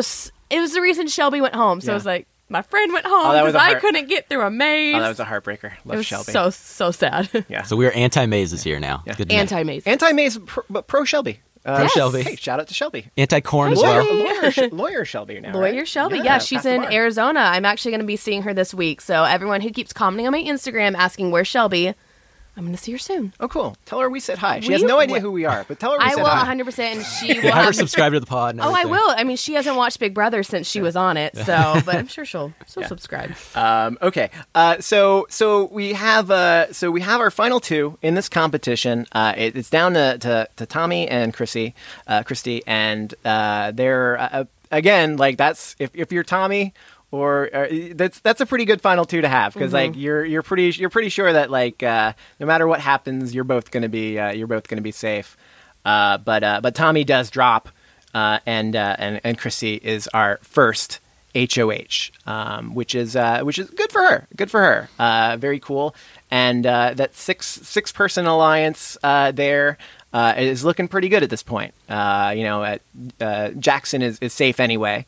it was the reason Shelby went home. So Yeah. it was like my friend went home Oh, that was because a I heart- couldn't get through a maze. oh that was a heartbreaker it love was Shelby so so sad. yeah So we're anti mazes here now. Yeah. Good to know. Anti maze. anti maze pro, but pro Shelby uh, Yes. Shelby. hey shout out to Shelby anti corn as lawyer, well. lawyer, Sh- lawyer Shelby now Lawyer right? Shelby, yeah, pass she's in. Arizona. I'm actually going to be seeing her this week. So everyone who keeps commenting on my Instagram asking where's Shelby, I'm going to see her soon. Oh, cool. Tell her we said hi. She Will has no idea who we are, but tell her we said hi. I said will hi. 100%. And she will Yeah, have her have- subscribe to the pod. And Oh, I will. I mean, she hasn't watched Big Brother since she was on it, so but I'm sure she'll she'll subscribe. Um, okay, uh, so so we have uh, so we have our final two in this competition. Uh, it, it's down to, to, to Tommy and Chrissy, uh, Christie, and uh, they're uh, again like that's if, if you're Tommy or uh, that's that's a pretty good final two to have because like you're you're pretty you're pretty sure that like uh, no matter what happens you're both gonna be uh, you're both gonna be safe. Uh, but uh, but Tommy does drop, uh, and uh, and and Chrissy is our first HOH, um, which is uh, which is good for her. Good for her. Uh, very cool. And uh, that six six person alliance uh, there uh, is looking pretty good at this point. Uh, you know, uh, Jackson is, is safe anyway.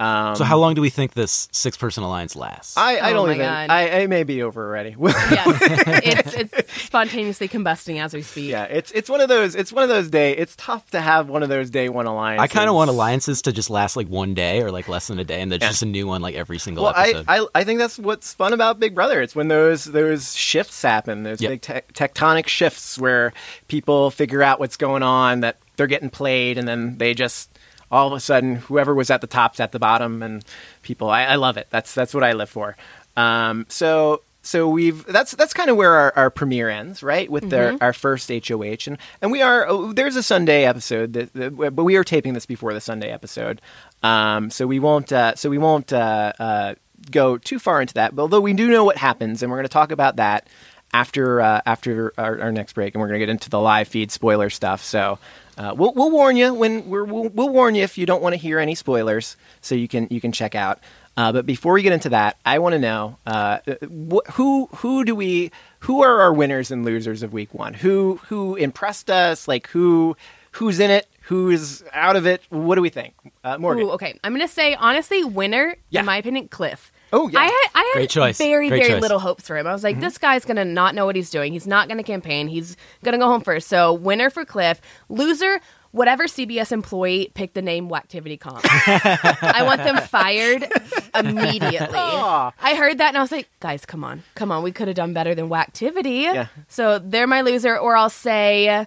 Um, So how long do we think this six person alliance lasts? I, I Oh don't my even. God. I, I may be over already. Yes, it's it's spontaneously combusting as we speak. yeah, it's it's one of those. It's one of those day. It's tough to have one of those day one alliances. I kind of want alliances to just last like one day or like less than a day, and there's just a new one like every single Well, I. I I think that's what's fun about Big Brother. It's when those those shifts happen. Those Yep. big te- tectonic shifts where people figure out what's going on, that they're getting played, and then they just all of a sudden whoever was at the top's at the bottom, and people. I, I love it. That's that's what I live for. Um, so. So we've that's that's kind of where our, our premiere ends, right? With their, our first HOH, and and we are oh, there's a Sunday episode, that, that, but we are taping this before the Sunday episode, um, so we won't uh, so we won't uh, uh, go too far into that. But although we do know what happens, and we're going to talk about that after uh, after our, our next break, and we're going to get into the live feed spoiler stuff. So uh, we'll we'll warn you when we're, we'll we'll warn you if you don't want to hear any spoilers, so you can you can check out. Uh, but before we get into that, I want to know uh, wh- who who do we who are our winners and losers of week one? Who who impressed us? Like who who's in it? Who's out of it? What do we think, uh, Morgan? Ooh, okay. I'm gonna say honestly, winner Yeah. in my opinion, Cliff. Oh, yeah. I had I had Great choice. very Great very choice. little hopes for him. I was like, Mm-hmm. this guy's gonna not know what he's doing. He's not gonna campaign. He's gonna go home first. So winner for Cliff, loser. Whatever CBS employee picked the name Wactivity Comp. I want them fired immediately. Aw. I heard that and I was like, guys, come on, come on, we could have done better than Wactivity. Yeah. So they're my loser, or I'll say.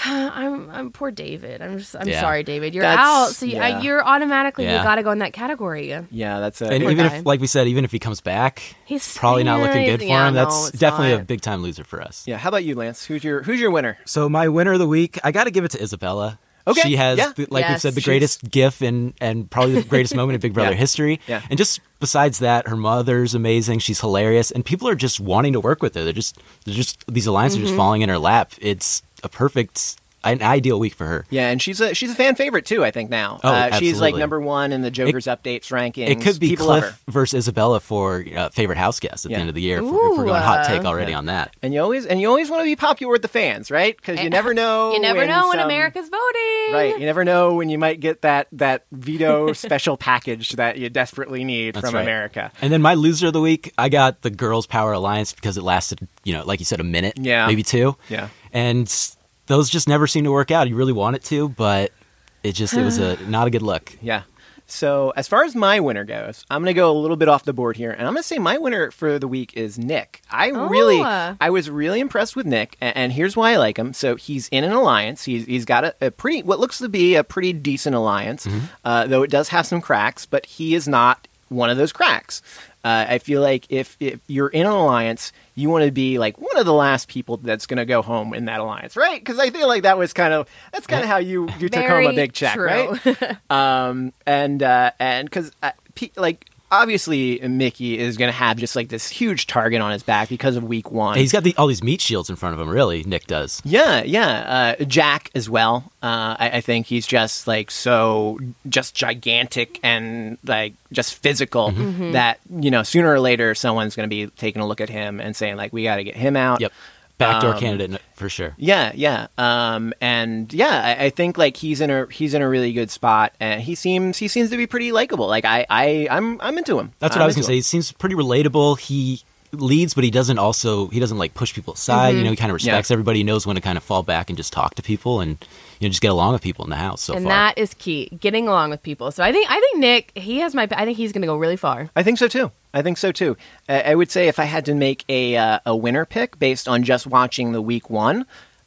I'm I'm poor David. I'm just I'm Yeah. sorry, David. You're That's- out, so you, yeah. I, you're automatically you got to go in that category. Yeah, that's a and Poor even guy. if, like we said, even if he comes back, He's probably not looking good for yeah, him. no, That's it's definitely not. a big time loser for us. yeah. How about you, Lance? Who's your who's your winner? So my winner of the week, I got to give it to Isabella. Okay, She has, yeah. the, like we've said, the She's- greatest GIF and and probably the greatest moment in Big Brother Yeah. history. Yeah. And just besides that, her mother's amazing. She's hilarious, and people are just wanting to work with her. They're just, they're just these alliances are just mm-hmm. falling in her lap. It's a perfect, an ideal week for her. Yeah, and she's a she's a fan favorite too. I think now. Oh, uh, she's like number one in the Joker's updates rankings. It could be People. Cliff versus Isabella for uh, favorite house guest at Yeah. the end of the year. If, we're- if we're going hot take already Yeah. on that. And you always and you always want to be popular with the fans, right? Because you never know. You never when know when some- America's voting. Right, you never know when you might get that that veto special package that you desperately need That's from right. America. And then my loser of the week, I got the Girls Power Alliance because it lasted, you know, like you said, a minute, Yeah. maybe two. Yeah. And those just never seem to work out. You really want it to, but it just it was a not a good look. Yeah. So as far as my winner goes, I'm going to go a little bit off the board here, and I'm going to say my winner for the week is Nick. I Oh. really, I was really impressed with Nick, and, and here's why I like him. So he's in an alliance. He's he's got a, a pretty, what looks to be a pretty decent alliance, uh, though it does have some cracks. But he is not one of those cracks. Uh, I feel like if if you're in an alliance, you want to be like one of the last people that's going to go home in that alliance, right? Because I feel like that was kind of that's kind of how you you took home a big check, true. right? um, and uh, and because uh, pe- like obviously Michie is going to have just like this huge target on his back because of week one. And he's got the, all these meat shields in front of him. Really, Nick does. yeah, yeah. Uh, Jack as well. Uh, I, I think he's just like so just gigantic and like just physical Mm-hmm. that you know sooner or later someone's going to be taking a look at him and saying like we got to get him out. Yep, backdoor Um, candidate for sure. Yeah, yeah, um, and yeah, I, I think like he's in a he's in a really good spot, and he seems he seems to be pretty likable. Like I, I I'm I'm into him. That's what I'm I was gonna into say. him. He seems pretty relatable. He leads, but he doesn't also he doesn't like push people aside. You know, he kind of respects Yeah. everybody. He knows when to kind of fall back and just talk to people and you know just get along with people in the house. So and far, that is key, getting along with people. So I think I think Nick, he has my. I think he's going to go really far. I think so too. I think so too. I I would say if I had to make a uh, a winner pick based on just watching the week one,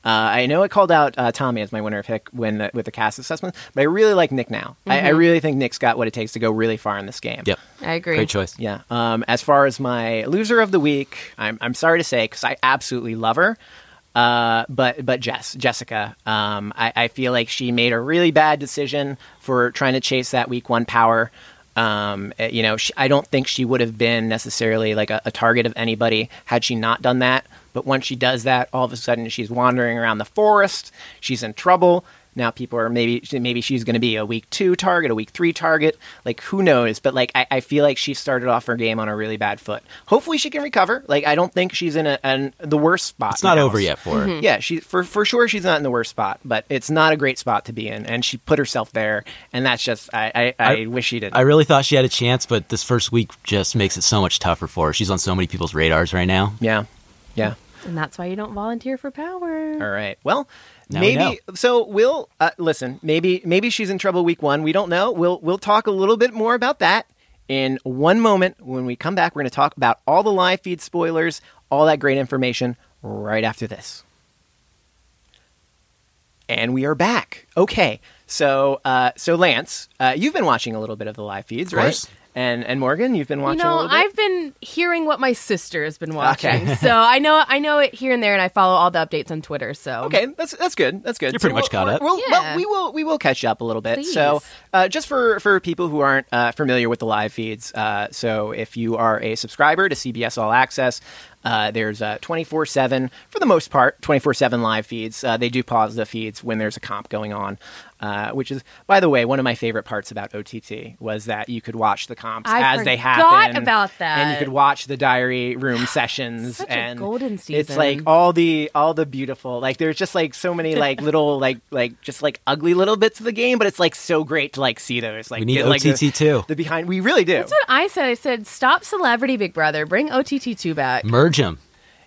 I know I called out uh, Tommy as my winner of pick when uh, with the cast assessment, but I really like Nick now. I, I really think Nick's got what it takes to go really far in this game. yep, I agree. great choice. Yeah. Um, as far as my loser of the week, I'm, I'm sorry to say because I absolutely love her. Uh, but but Jess Jessica, um, I, I feel like she made a really bad decision for trying to chase that week one power. Um, eh, you know, she, I don't think she would have been necessarily like a, a target of anybody had she not done that. But once she does that, all of a sudden she's wandering around the forest. She's in trouble. Now people are maybe maybe she's going to be a week two target, a week three target. Like who knows? But like I, I feel like she started off her game on a really bad foot. Hopefully she can recover. Like I don't think she's in a, an, the worst spot. It's not over yet for her. Yeah, she for for sure she's not in the worst spot, but it's not a great spot to be in, and she put herself there, and that's just I I, I, I- wish she didn't. I really thought she had a chance, but this first week just makes it so much tougher for her. She's on so many people's radars right now. yeah, yeah. And that's why you don't volunteer for power. All right. Well, Now we maybe so. We'll uh, listen. Maybe maybe she's in trouble week one. We don't know. We'll we'll talk a little bit more about that in one moment when we come back. We're going to talk about all the live feed spoilers, all that great information right after this. And we are back. Okay. So uh, so Lance, uh, you've been watching a little bit of the live feeds, Of right? Course. And and Morgan, you've been You watching a know. I've been hearing what my sister has been watching, Okay. so I know I know it here and there, and I follow all the updates on Twitter. So Okay, that's that's good. That's good. You're pretty So much caught we'll- up. We'll, Yeah. well, we will we will catch up a little bit. So, uh, just for for people who aren't uh, familiar with the live feeds, uh, so if you are a subscriber to CBS All Access. Uh, there's twenty four seven for the most part, twenty four seven live feeds. Uh, they do pause the feeds when there's a comp going on, uh, which is, by the way, one of my favorite parts about OTT was that you could watch the comps I as they forgot happen. about that. and you could watch the diary room sessions. Such a and golden It's like all the all the beautiful like there's just like so many like little like like just like ugly little bits of the game but it's like so great to like see those like We need get, like, OTT the, too. the behind we really do that's what I said. I said, stop Celebrity Big Brother, bring OTT two back. Merge them.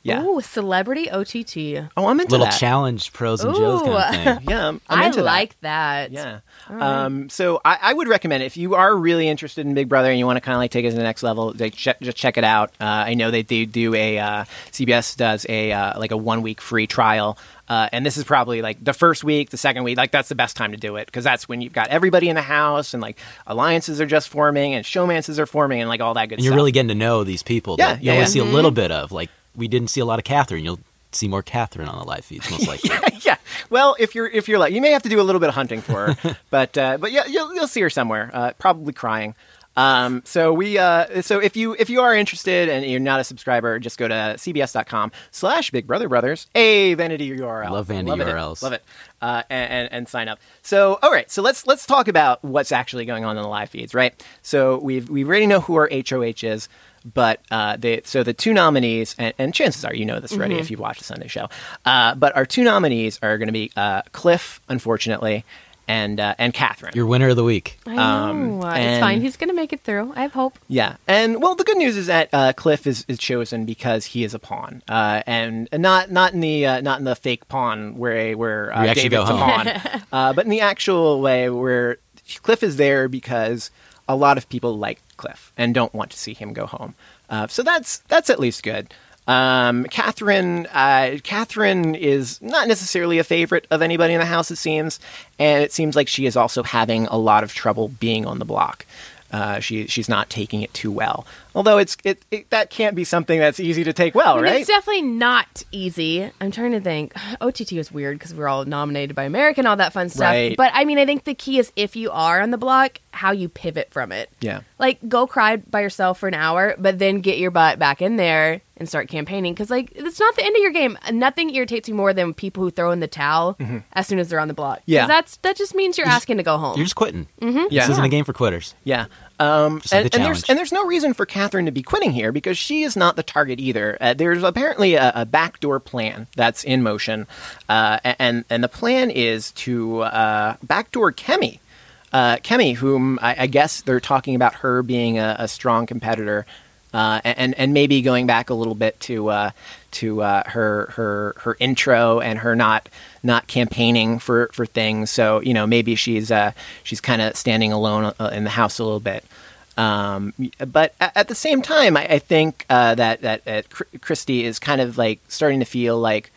Yeah Ooh, Celebrity OTT. oh I'm into Little that challenge pros and Joes kind of thing. yeah I'm, I'm I into that. like that. Yeah. Um, so I, I would recommend if you are really interested in Big Brother and you want to kind of like take it to the next level, like check, just check it out. Uh, I know they, they do a uh, CBS does a uh, like a one week free trial. Uh, and this is probably like the first week, the second week, like that's the best time to do it because that's when you've got everybody in the house and like alliances are just forming and showmances are forming and like all that good And you're really getting to know these people Yeah, that you yeah, only yeah. see a little bit of. Like we didn't see a lot of Kathryn. You'll see more Kathryn on the live feeds, most likely. yeah. Well, if you're if you're like, you may have to do a little bit of hunting for her, but uh, but yeah, you'll, you'll see her somewhere, uh, probably crying. Um, so we uh, so if you if you are interested and you're not a subscriber, just go to cbs.com slash Big Brother Brothers, a vanity URL. Love vanity Love it. URLs. Love it. Uh, and, and and sign up. So all right, so let's let's talk about what's actually going on in the live feeds, right? So we've we already know who our HOH is. But uh, they, so the two nominees, and, and chances are you know this already if you've watched the Sunday show. Uh, but our two nominees are going to be uh, Cliff, unfortunately, and uh, and Kathryn. Your winner of the week. I know. Um, Uh, and- it's fine. He's going to make it through. I have hope. Yeah, and well, the good news is that uh, Cliff is, is chosen because he is a pawn, uh, and not not in the uh, not in the fake pawn where where uh, actually David's go a pawn, uh, but in the actual way where Cliff is there because a lot of people like Cliff and don't want to see him go home. Uh, so that's that's at least good. Um, Kathryn, uh, Kathryn is not necessarily a favorite of anybody in the house, it seems, and it seems like she is also having a lot of trouble being on the block. Uh, she she's not taking it too well. Although it's it, it that can't be something that's easy to take well, I mean, right? It's definitely not easy. I'm trying to think. OTT was weird because we're all nominated by America and all that fun stuff. Right. But I mean, I think the key is if you are on the block, how you pivot from it. yeah, Like, go cry by yourself for an hour, but then get your butt back in there and start campaigning. Because, like, it's not the end of your game. Nothing irritates me more than people who throw in the towel as soon as they're on the block. Yeah. that's that just means you're asking to go home. You're just quitting. Mm-hmm. Yeah. This isn't a game for quitters. yeah. Um, Just like and, the and there's and there's no reason for Kathryn to be quitting here because she is not the target either. Uh, there's apparently a, a backdoor plan that's in motion, uh, and and the plan is to uh, backdoor Kemi. Uh, Kemi, whom I, I guess they're talking about her being a, a strong competitor. Uh, and and maybe going back a little bit to uh, to uh, her her her intro and her not not campaigning for for things. So you know maybe she's uh, she's kind of standing alone uh, in the house a little bit. Um, but at, the same time, I, I think that that, that Chr- Christie is kind of like starting to feel like.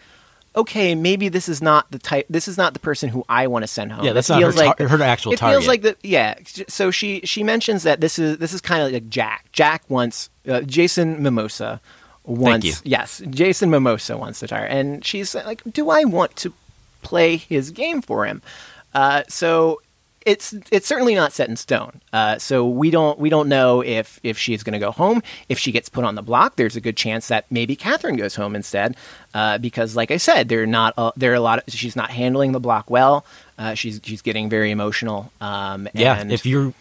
Okay, maybe this is not the type. This is not the person who I want to send home. Yeah, that's It not her tar- her actual it target. feels like the yeah. So she she mentions that this is this is kind of like Jack. Jack wants uh, Jason Mimosa wants you. yes Jason Mimosa wants the tire, and she's like, do I want to play his game for him? Uh, so it's it's certainly not set in stone. Uh, so we don't we don't know if if she is going to go home. If she gets put on the block, there's a good chance that maybe Kathryn goes home instead, uh, because like I said, they're not uh, there are a lot. Of, she's not handling the block well. Uh, she's she's getting very emotional. Um, Yeah, and if you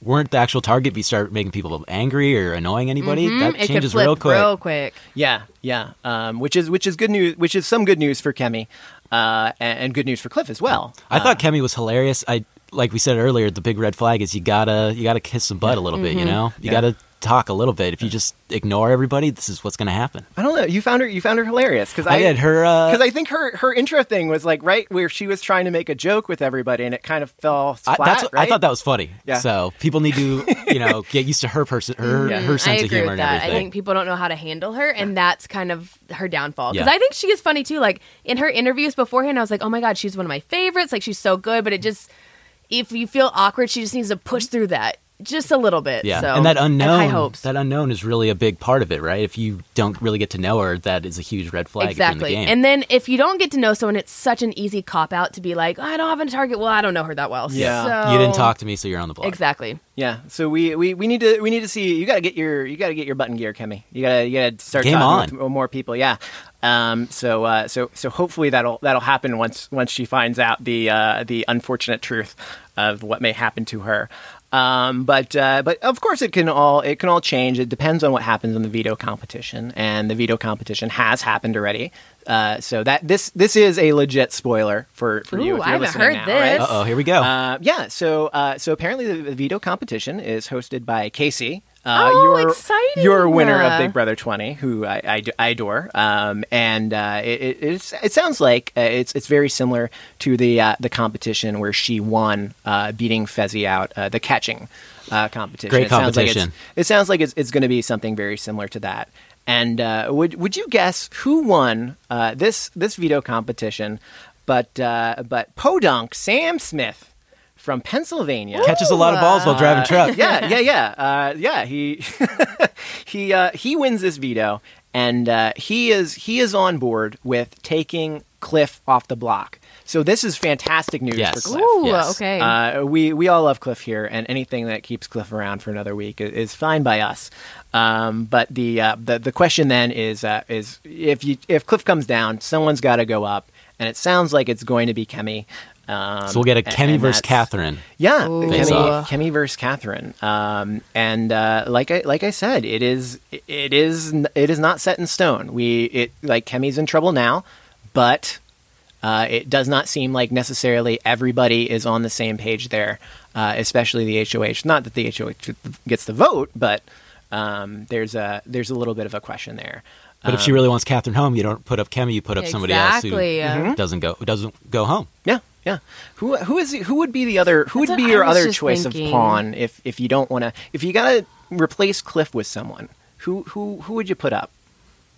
weren't the actual target, but you start making people angry or annoying anybody, Mhm, that it could changes flip real quick. Real quick. Yeah, yeah. Um, which is which is good news. Which is some good news for Kemi, uh, and, and good news for Cliff as well. I Uh, thought Kemi was hilarious. I like we said earlier, the big red flag is you gotta you gotta kiss some butt a little bit. You know, you Yeah. gotta talk a little bit. If you just ignore everybody, this is what's gonna happen. I don't know. You found her. You found her hilarious because I, I, did her. Uh, because I think her her intro thing was like right where she was trying to make a joke with everybody, and it kind of fell I, flat. that's, right? I thought that was funny. Yeah. So people need to, you know, get used to her person, her Yeah. her I sense of agree humor with and that. I think people don't know how to handle her, and that's kind of her downfall. Because Yeah. I think she is funny too. Like in her interviews beforehand, I was like, oh my god, she's one of my favorites. Like she's so good, but it just if you feel awkward, she just needs to push through that just a little bit. Yeah, so, and that I have unknown, high hopes. that unknown is really a big part of it, right? If you don't really get to know her, that is a huge red flag. if in Exactly. the game. And then if you don't get to know someone, it's such an easy cop out to be like, I don't have a target. Well, I don't know her that well. Yeah. So- you didn't talk to me, so you're on the block. Exactly. Yeah. So we, we, we need to we need to see. You got to get your you got to get your button gear, Kemi. You got to you got to start Game talking on. with more people. Yeah. Um. So uh. So so hopefully that'll that'll happen once once she finds out the uh the unfortunate truth of what may happen to her. Um, but uh, but of course it can all it can all change. It depends on what happens in the veto competition, and the veto competition has happened already. Uh, so that this this is a legit spoiler for for you. Ooh, if I you're haven't heard now, this. right? Uh oh, here we go. Uh, yeah, so uh, so apparently the, the veto competition is hosted by Kaycee. Uh, Oh, your, exciting. Your winner of Big Brother 20, who I, I, I adore. Um, and uh, it, it, it's, it sounds like uh, it's, it's very similar to the, uh, the competition where she won, uh, beating Fessy out, uh, the catching uh, competition. Great it sounds like it's- competition. it sounds like it's, it's going to be something very similar to that. And uh, would would you guess who won uh, this this veto competition? But uh, but Podunk Sam Smith from Pennsylvania. Catches a lot of balls while driving truck. yeah, yeah, yeah, uh, yeah. He he uh, he wins this veto, and uh, he is he is on board with taking Cliff off the block. So this is fantastic news Yes. for Cliff. Ooh, Yes. okay. Uh, we we all love Cliff here, and anything that keeps Cliff around for another week is, is fine by us. Um, but the, uh, the the question then is uh, is if you if Cliff comes down, someone's got to go up, and it sounds like it's going to be Kemi. Um, So we'll get a Kemi versus Kathryn. yeah, Kemi. Kemi versus Kathryn. Um, and uh, like I like I said, it is it is it is not set in stone. We it like Kemi's in trouble now, but uh, it does not seem like necessarily everybody is on the same page there, uh, especially the HOH. Not that the HOH gets the vote, but um, there's a there's a little bit of a question there. But if she really wants Kathryn home, you don't put up Kemi, you put up somebody else who Mhm. doesn't go who doesn't go home. Yeah, yeah. Who who is who would be the other who That's would be your other choice thinking. of pawn if if you don't want to if you got to replace Cliff with someone who who who would you put up?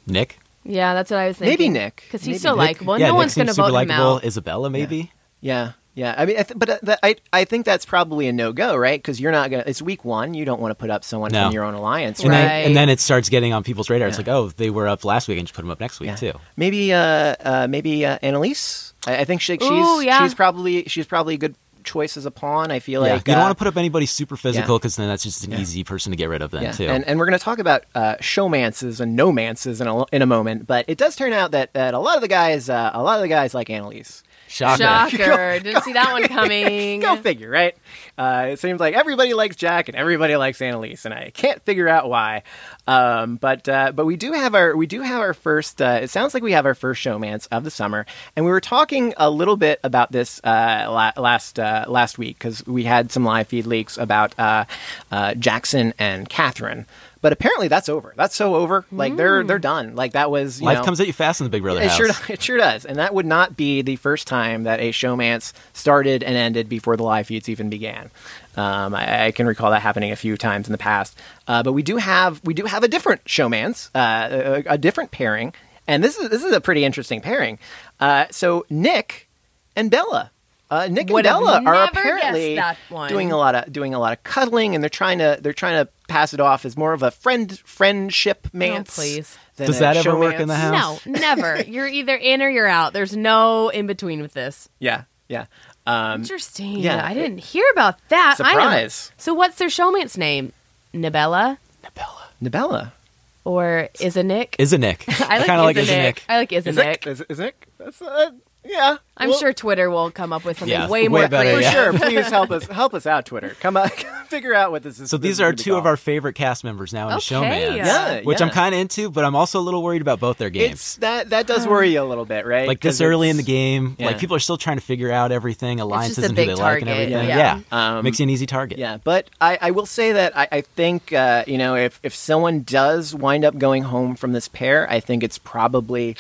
Nick. Yeah, that's what I was thinking. Maybe Nick. because Maybe he's so Nick. likable. yeah, no Nick one's going seems to super vote him likable. out. Isabella, maybe. Yeah, yeah. I mean, I th- but uh, that, I I think that's probably a no go, right? Because you're not gonna. It's week one. You don't want to put up someone No. from your own alliance, And, right? then, and then it starts getting on people's radar. It's like, oh, they were up last week, and just put them up next week Yeah. too. Maybe uh, uh maybe uh, Analyse. I, I think she, she's Ooh, yeah. she's probably she's probably a good choice as a pawn. I feel Yeah, like you don't uh, want to put up anybody super physical yeah. because then that's just an Yeah. easy person to get rid of. Then Yeah, too. and, and we're going to talk about uh, showmances and nomances in a, in a moment, but it does turn out that, that a lot of the guys, uh, a lot of the guys like Analyse. Shocker. Shocker! Didn't see that one coming. Go figure, right? Uh, it seems like everybody likes Jack and everybody likes Analyse, and I can't figure out why. Um, but uh, but we do have our we do have our first. Uh, it sounds like we have our first showmance of the summer, and we were talking a little bit about this uh, la- last uh, last week because we had some live feed leaks about uh, uh, Jackson and Kathryn. But apparently that's over. That's so over. Like they're they're done. Like that was you Life know, comes at you fast in the Big Brother it house. sure it sure does, and that would not be the first time that a showmance started and ended before the live feeds even began. Um, I, I can recall that happening a few times in the past, uh, but we do have we do have a different showmance, uh, a, a different pairing, and this is this is a pretty interesting pairing. Uh, so Nick and Bella. Uh, Nick and Would have Bella are apparently guessed that one. doing a lot of doing a lot of cuddling, and they're trying to they're trying to pass it off as more of a friend friendship mance. please. than Does a that ever work in the house? No, never. You're either in or you're out. There's no in between with this. Yeah, yeah. Um, Interesting. yeah, I didn't hear about that. I Surprise. So what's their showmance name? Nabella Nabella. Nabella. Or is a Nick? Is a Nick. I like kind of like Is Is a a Nick. Nick. I like is a Nick. it? Is, is it? That's uh, yeah. I'm Well, sure Twitter will come up with something Yeah, way way more better, For yeah. sure. Please help us help us out, Twitter. Come on, figure out what this is. So this these is are two of our favorite cast members now in Okay, Showman. Yeah, Which yeah. I'm kind of into, but I'm also a little worried about both their games. It's that that does worry you a little bit, right? like this early in the game, yeah. like people are still trying to figure out everything, alliances just a and who big they like and everything. yeah. Yeah, Um, makes you an easy target. Yeah, but I, I will say that I, I think uh, you know if if someone does wind up going home from this pair, I think it's probably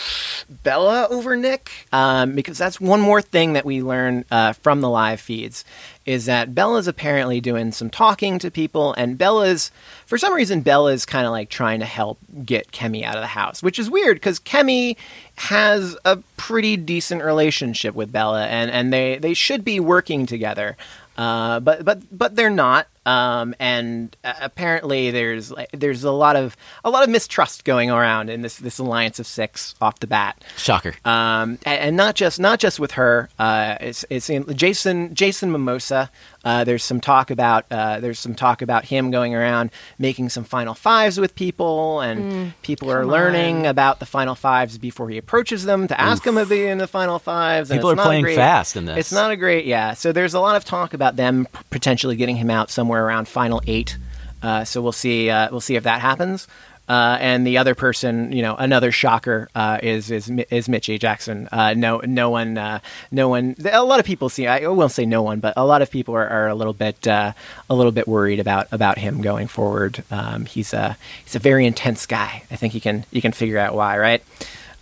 Bella over Nick, um, because that's one more thing that we learn uh, from the live feeds is that Bella's apparently doing some talking to people, and Bella's for some reason Bella's kind of like trying to help get Kemi out of the house, which is weird because Kemi has a pretty decent relationship with Bella, and and they they should be working together. Uh, but but but they're not. Um, and uh, apparently there's like, there's a lot of a lot of mistrust going around in this this alliance of six off the bat. Shocker. Um, and, and not just not just with her. Uh, it's it's Jason Jason Mimosa. Uh, there's some talk about uh, there's some talk about him going around making some final fives with people, and people are learning on. about the final fives before he approaches them to ask him to be in the final fives. and People it's are not playing great- fast in this. It's not a great yeah. So there's a lot of talk about them p- potentially getting him out somewhere around final eight. Uh, so we'll see. Uh, we'll see if that happens. Uh, and the other person, you know, another shocker uh, is is is Michie Jackson. Uh, no, no one, uh, no one. A lot of people see. I won't say no one, but a lot of people are, are a little bit uh, a little bit worried about about him going forward. Um, he's a he's a very intense guy. I think you can you can figure out why, right?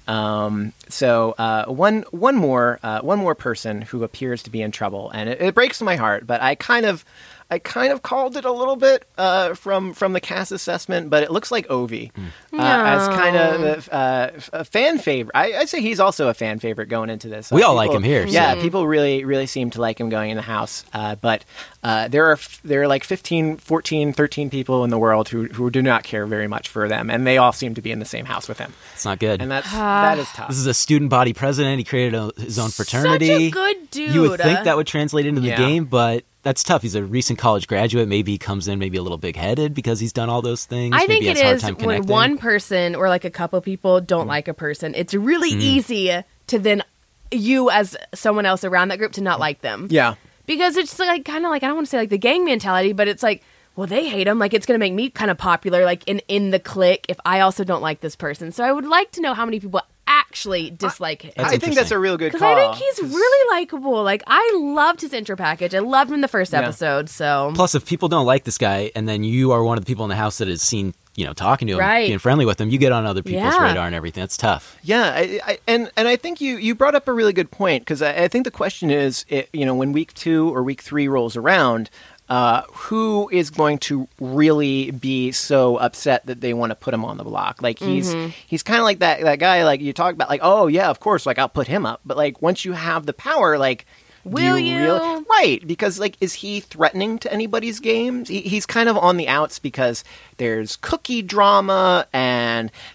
Um, so uh, one one more uh, one more person who appears to be in trouble, and it, it breaks my heart. But I kind of I kind of called it a little bit uh, from from the cast assessment, but it looks like Ovi uh, as kind of uh, a fan favorite. I, I'd say he's also a fan favorite going into this. We all like him here, Yeah, so- people really really seem to like him going in the house. Uh, but uh, there are f- there are like 15, 14, 13 people in the world who who do not care very much for them, and they all seem to be in the same house with him, It's not good. and that's that is tough. this is a student body president. He created a, his own fraternity. Such a good dude. You would think that would translate into the Yeah. game, but that's tough. He's a recent college graduate. Maybe he comes in maybe a little big headed because he's done all those things. I maybe think it has a hard is time when one person or like a couple people don't Mm. like a person. It's really easy to then you as someone else around that group to not like them. yeah. because it's like kind of like I don't want to say like the gang mentality, but it's like well they hate him like it's gonna make me kind of popular like in in the clique if I also don't like this person. So I would like to know how many people actually dislike him. I think that's a real good Because call. I think he's really likable. Like I loved his intro package. I loved him in the first Yeah. episode. So Plus, if people don't like this guy, and then you are one of the people in the house that has seen, you know, talking to him, Right. being friendly with him, you get on other people's Yeah. radar and everything. That's tough. Yeah, I, I, and and I think you you brought up a really good point because I, I think the question is, it, you know, when week two or week three rolls around, uh, who is going to really be so upset that they want to put him on the block? Like he's he's kind of like that that guy like you talk about like oh yeah of course like I'll put him up, but like once you have the power like. do Will really- you? right? Because like, is he threatening to anybody's games? He, he's kind of on the outs because there's cookie drama, and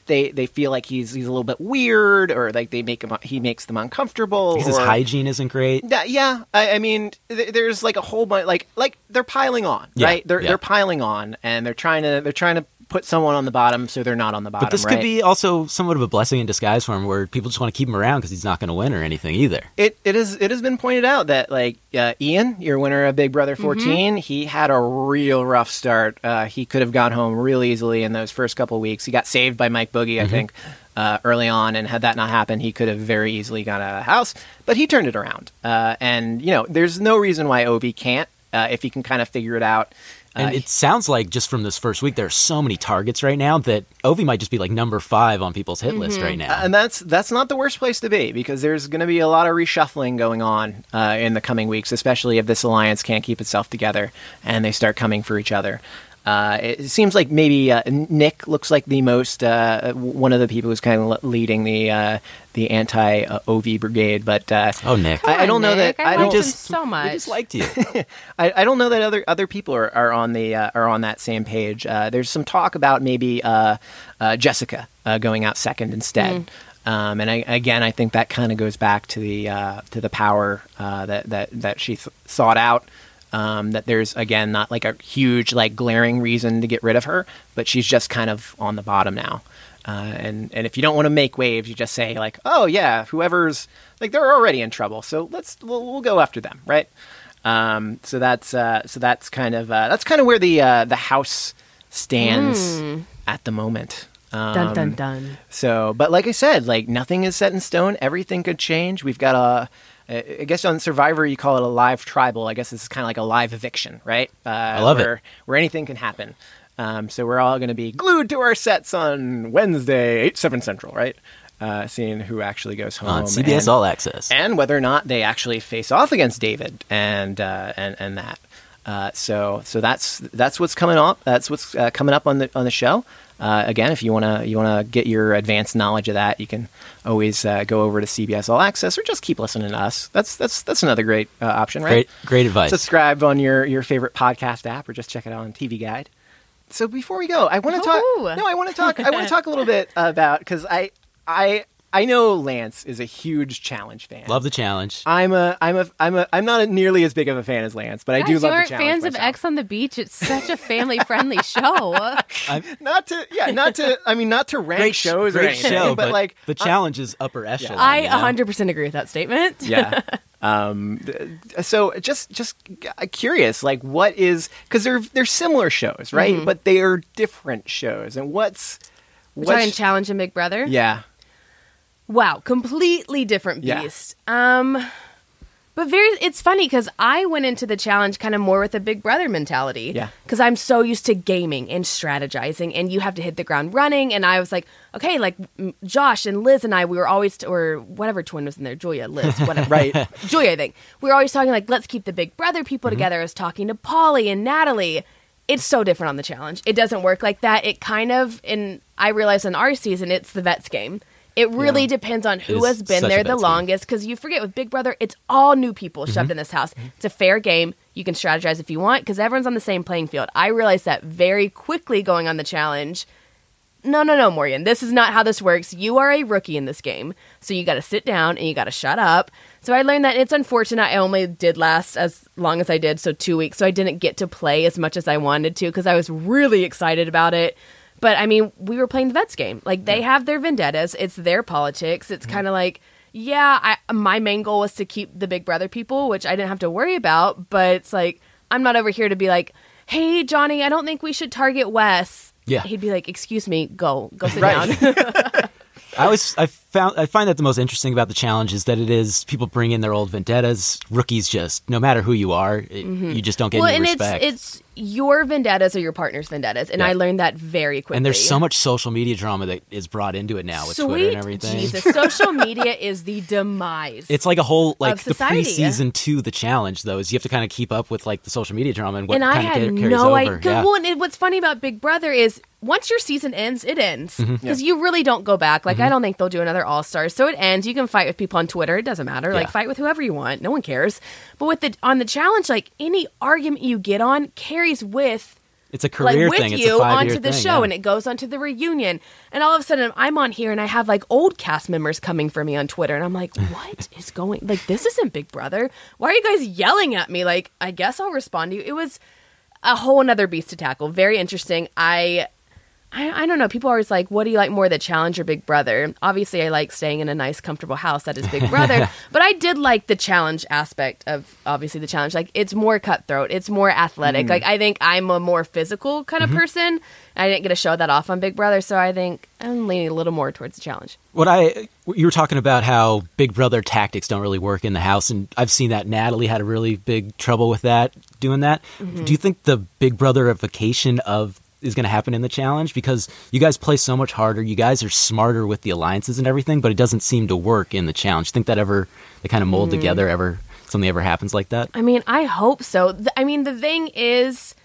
they they feel like he's he's a little bit weird, or like they make him he makes them uncomfortable. His hygiene isn't great. yeah, yeah. I, I mean, th- there's like a whole bunch, like like they're piling on, Yeah, right? They're yeah. they're piling on, and they're trying to they're trying to put someone on the bottom so they're not on the bottom. But this right? could be also somewhat of a blessing in disguise for him, where people just want to keep him around because he's not going to win or anything either. It it is it has been pointed out that like uh, Ian, your winner of Big Brother 14, he had a real rough start. Uh, he could have gone home real easily in those first couple weeks. He got saved by Mike Boogie, I think, uh, early on, and had that not happened, he could have very easily gone out of the house. But he turned it around, uh, and you know, there's no reason why Ovi can't uh, if he can kind of figure it out. And it sounds like just from this first week, there are so many targets right now that Ovi might just be like number five on people's hit list right now. and that's that's not the worst place to be because there's going to be a lot of reshuffling going on uh, in the coming weeks, especially if this alliance can't keep itself together and they start coming for each other. Uh, it seems like maybe uh, Nick looks like the most uh, one of the people who's kind of leading the uh, the anti uh, Ovi brigade, but uh, oh, Nick. I- I don't know Nick. that- I, I don't- just- so much. I just liked you. I, I don't know that other other people are, are on the uh, are on that same page. Uh, there's some talk about maybe uh, uh, Jessica uh, going out second instead. Um, and I, again, I think that kind of goes back to the uh, to the power uh, that that that she th- sought out. Um, that there's again not like a huge like glaring reason to get rid of her, but she's just kind of on the bottom now. Uh, and and if you don't want to make waves, you just say like, oh yeah, whoever's like they're already in trouble, so let's we'll, we'll go after them, right? Um, so that's uh, so that's kind of uh, that's kind of where the uh, the house stands at the moment. Um, dun dun dun. So, but like I said, like nothing is set in stone. Everything could change. We've got a. I guess on Survivor you call it a live tribal. I guess this is kind of like a live eviction, right? Uh, I love it. where, Where anything can happen. Um, so we're all going to be glued to our sets on Wednesday, eight seven central, right? Uh, seeing who actually goes home on CBS and- All Access. and whether or not they actually face off against David and uh, and and that. Uh, so so that's that's what's coming up. That's what's uh, coming up on the on the show. Uh, again, if you wanna you wanna get your advanced knowledge of that, you can always uh, go over to CBS All Access or just keep listening to us. That's that's that's another great uh, option, right? Great, great advice. Subscribe on your your favorite podcast app or just check it out on TV Guide. So before we go, I want to talk. No, I want to talk. I want to talk a little bit about because I I I know Lance is a huge challenge fan. Love the challenge. I'm a I'm a I'm a I'm not nearly as big of a fan as Lance, but I do Guys, love you the aren't challenge. fans of. Ex on the Beach. It's such a family friendly show. Not to yeah, not to I mean not to rank Great sh- shows or great anything, show, but, like the uh, challenge is upper echelon. I you know? 100% agree with that statement. yeah. Um, so just just uh, curious, like what is because they're they're similar shows, right? Mm-hmm. But they are different shows, and what's We're what's talking Challenge and Big Brother. yeah Wow, completely different Yeah. beast. Um but very it's funny cuz I went into the challenge kind of more with a big brother mentality Yeah. cuz I'm so used to gaming and strategizing and you have to hit the ground running and I was like, okay, like Josh and Liz and I we were always or whatever twin was in there, Julia, Liz, whatever. right Julia, I think. We were always talking like, let's keep the big brother people together. I was talking to Paulie and Natalie. It's so different on the challenge. It doesn't work like that. It kind of, and I realize in our season, it's the vets game. It really Yeah. depends on who has been there the longest. Because you forget with Big Brother, it's all new people shoved in this house. It's a fair game. You can strategize if you want because everyone's on the same playing field. I realized that very quickly going on the challenge no, no, no, Morgan. This is not how this works. You are a rookie in this game. So you got to sit down and you got to shut up. So I learned that it's unfortunate I only did last as long as I did, so two weeks. So I didn't get to play as much as I wanted to because I was really excited about it. But I mean, we were playing the vets game. Like they have their vendettas, it's their politics. It's mm-hmm. kind of like, yeah, I, my main goal was to keep the Big Brother people, which I didn't have to worry about. But it's like, I'm not over here to be like, hey, Johnny, I don't think we should target Wes. Yeah. He'd be like, "Excuse me, go, go sit down." I always I found I find that the most interesting about the challenge is that it is people bring in their old vendettas. Rookies just no matter who you are, it, you just don't get well, any and respect. it's it's your vendettas or your partner's vendettas, and Yeah. I learned that very quickly. and there's so much social media drama that is brought into it now with Sweet Twitter and everything. Jesus, social media is the demise. It's like a whole like the society. preseason to the challenge though is you have to kind of keep up with like the social media drama and what and I kind of had carries no over. idea. Yeah. Well, and it- what's funny about Big Brother is once your season ends, it ends because Mm-hmm. you really don't go back. Like I don't think they'll do another All Stars, so it ends. You can fight with people on Twitter; it doesn't matter. Like fight with whoever you want, no one cares. But with the on the challenge, like any argument you get on carries with It's a like career with thing. It's you onto the thing, show yeah. and it goes onto the reunion. And all of a sudden i'm on here and i have like old cast members coming for me on twitter. And i'm like what is going like this isn't big brother. Why are you guys yelling at me? Like i guess i'll respond to you. It was a whole another beast to tackle. Very interesting. I I, I don't know. People are always like, "What do you like more, the challenge or Big Brother?" Obviously, I like staying in a nice, comfortable house that is Big Brother. but I did like the challenge aspect of obviously the challenge. Like it's more cutthroat, it's more athletic. Like I think I'm a more physical kind of person. I didn't get to show that off on Big Brother, so I think I'm leaning a little more towards the challenge. What I you were talking about how Big Brother tactics don't really work in the house, and I've seen that Natalie had a really big trouble with that doing that. Mm-hmm. Do you think the Big Brotherification of is going to happen in the challenge because you guys play so much harder, you guys are smarter with the alliances and everything, but it doesn't seem to work in the challenge. Think that ever they kind of mold Mm. together ever something ever happens like that? I mean, I hope so. Th- I mean, the thing is,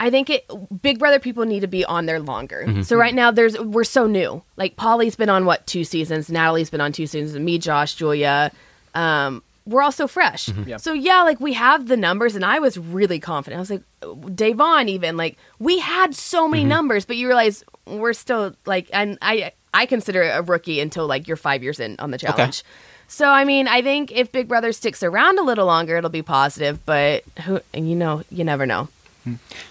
I think it Big Brother people need to be on there longer. So right now, there's we're so new. Like Paulie's been on what two seasons, Natalie's been on two seasons, me, Josh, Julia. Um, we're all so fresh. Mm-hmm. Yeah. So yeah, like we have the numbers, and I was really confident. I was like, Davon, even like we had so many mm-hmm. numbers, but you realize we're still like, and I I consider it a rookie until like you're five years in on the challenge. So I mean, I think if Big Brother sticks around a little longer, it'll be positive. But who and you know, you never know.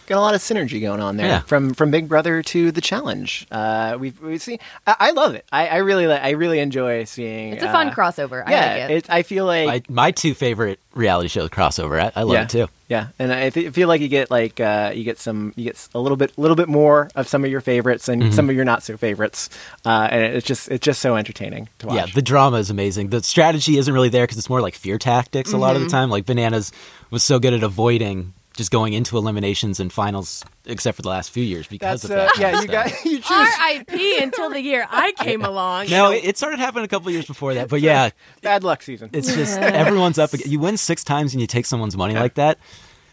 Got a lot of synergy going on there Yeah. from from Big Brother to the challenge. Uh, we've we see. I, I love it. I, I really li- I really enjoy seeing. It's a fun uh, crossover. I Yeah, like it. it's. I feel like I, my two favorite reality show crossover. I, I love yeah, it too. Yeah, and I th- feel like you get like uh, you get some you get s- a little bit a little bit more of some of your favorites and Mm-hmm. some of your not so favorites, uh, and it's just it's just so entertaining to watch. Yeah, the drama is amazing. The strategy isn't really there because it's more like fear tactics a lot of Mm-hmm. the time. Like Bananas was so good at avoiding just going into eliminations and finals, except for the last few years because That's of uh, that. yeah. You got you choose. R.I.P. until the year I came along. No, it, it started happening a couple years before that, but yeah, Bad luck season. it's just everyone's up. ag- You win six times and you take someone's money like that.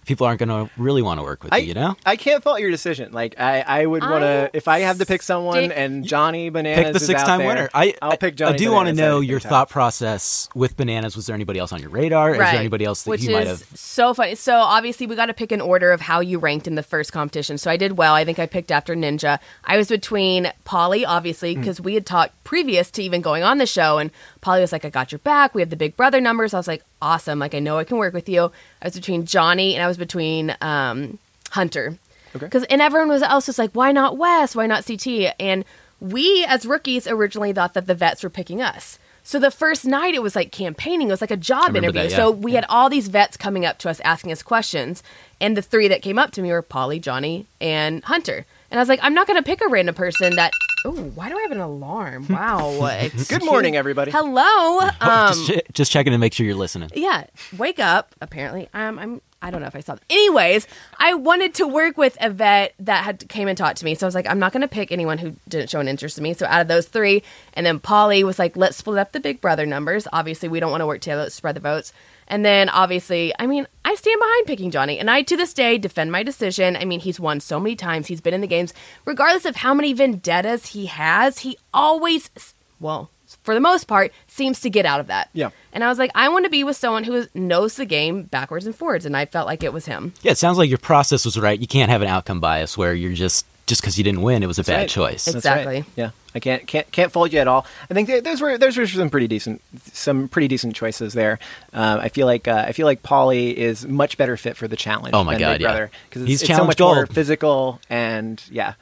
People aren't going to really want to work with I, you, you know. I can't fault your decision. Like I, I would want to if I have to pick someone stick- and Johnny Bananas Pick the six-time there, winner. I, I'll pick Johnny. I do want to know your time. thought process with bananas. Was there anybody else on your radar? Is there anybody else that Which you might have? so funny. So obviously we got to pick an order of how you ranked in the first competition. So I did well. I think I picked after Ninja. I was between Paulie, obviously, mm. because we had talked previous to even going on the show, and Paulie was like, "I got your back." We have the Big Brother numbers. I was like, "Awesome!" Like I know I can work with you. I was between Johnny and I was between um, Hunter. Okay. Because and everyone was else was like, "Why not Wes? Why not CT?" And we as rookies originally thought that the vets were picking us. So the first night it was like campaigning. It was like a job interview. that, yeah. So we had all these vets coming up to us asking us questions, and the three that came up to me were Paulie, Johnny, and Hunter. And I was like, I'm not going to pick a random person that. Oh, why do I have an alarm? Wow. It's Good morning, everybody. Hello. Um, just, che- just checking to make sure you're listening. yeah, wake up. Apparently, um, I'm. I don't know if I saw. Them. Anyways, I wanted to work with a vet that had came and talked to me, so I was like, I'm not going to pick anyone who didn't show an interest in me. So out of those three, and then Paulie was like, let's split up the Big Brother numbers. Obviously, we don't want to work together. Let's spread the votes. And then obviously, I mean, I stand behind picking Johnny, and I to this day defend my decision. I mean, he's won so many times. He's been in the games, regardless of how many vendettas he has. He always, well, for the most part, seems to get out of that. Yeah. And I was like, I want to be with someone who knows the game backwards and forwards, and I felt like it was him. Yeah, it sounds like your process was right. You can't have an outcome bias where you're just just because you didn't win, it was a bad right. choice. It's- That's right. Exactly. Yeah, I can't can't can't fault you at all. I think th- those were those were some pretty decent some pretty decent choices there. Um, I feel like uh, I feel like Paulie is much better fit for the challenge. Oh my than God, Big yeah. Brother because He's it's, it's so challenge much more physical and yeah,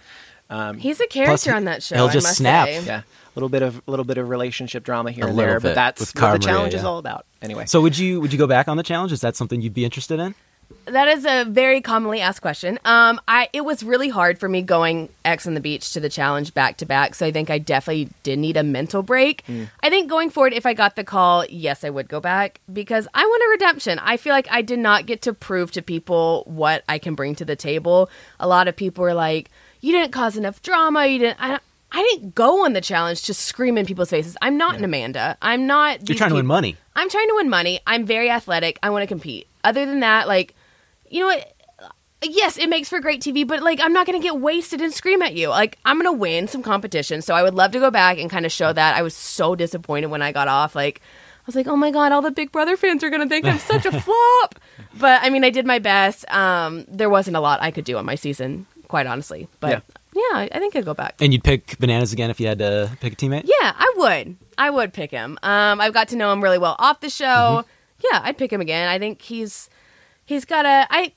He's a character he- on that show. he'll I just must snap. say. yeah. A little bit of a little bit of relationship drama here A and there, bit but that's with what Cara the Maria, challenge is all about. Anyway, So would you would you go back on the challenge? Is that something you'd be interested in? That is a very commonly asked question. Um, I it was really hard for me going Ex on the Beach to the challenge back to back, so I think I definitely did need a mental break. I think going forward, if I got the call, yes, I would go back because I want a redemption. I feel like I did not get to prove to people what I can bring to the table. A lot of people were like, "You didn't cause enough drama. You didn't." I, I didn't go on the challenge to scream in people's faces. I'm not an Amanda. I'm not. You're trying to win money. I'm trying to win money. I'm very athletic. I want to compete. Other than that, like, you know what? Yes, it makes for great TV, but like, I'm not going to get wasted and scream at you. Like, I'm going to win some competition. So I would love to go back and kind of show that. I was so disappointed when I got off. Like, I was like, oh my God, all the Big Brother fans are going to think I'm such a flop. But I mean, I did my best. Um, there wasn't a lot I could do on my season, quite honestly. But Yeah. yeah, I think I'd go back. And you'd pick bananas again if you had to pick a teammate? Yeah, I would. I would pick him. Um, I've got to know him really well off the show. Mm-hmm. Yeah, I'd pick him again. I think he's He's got a. I,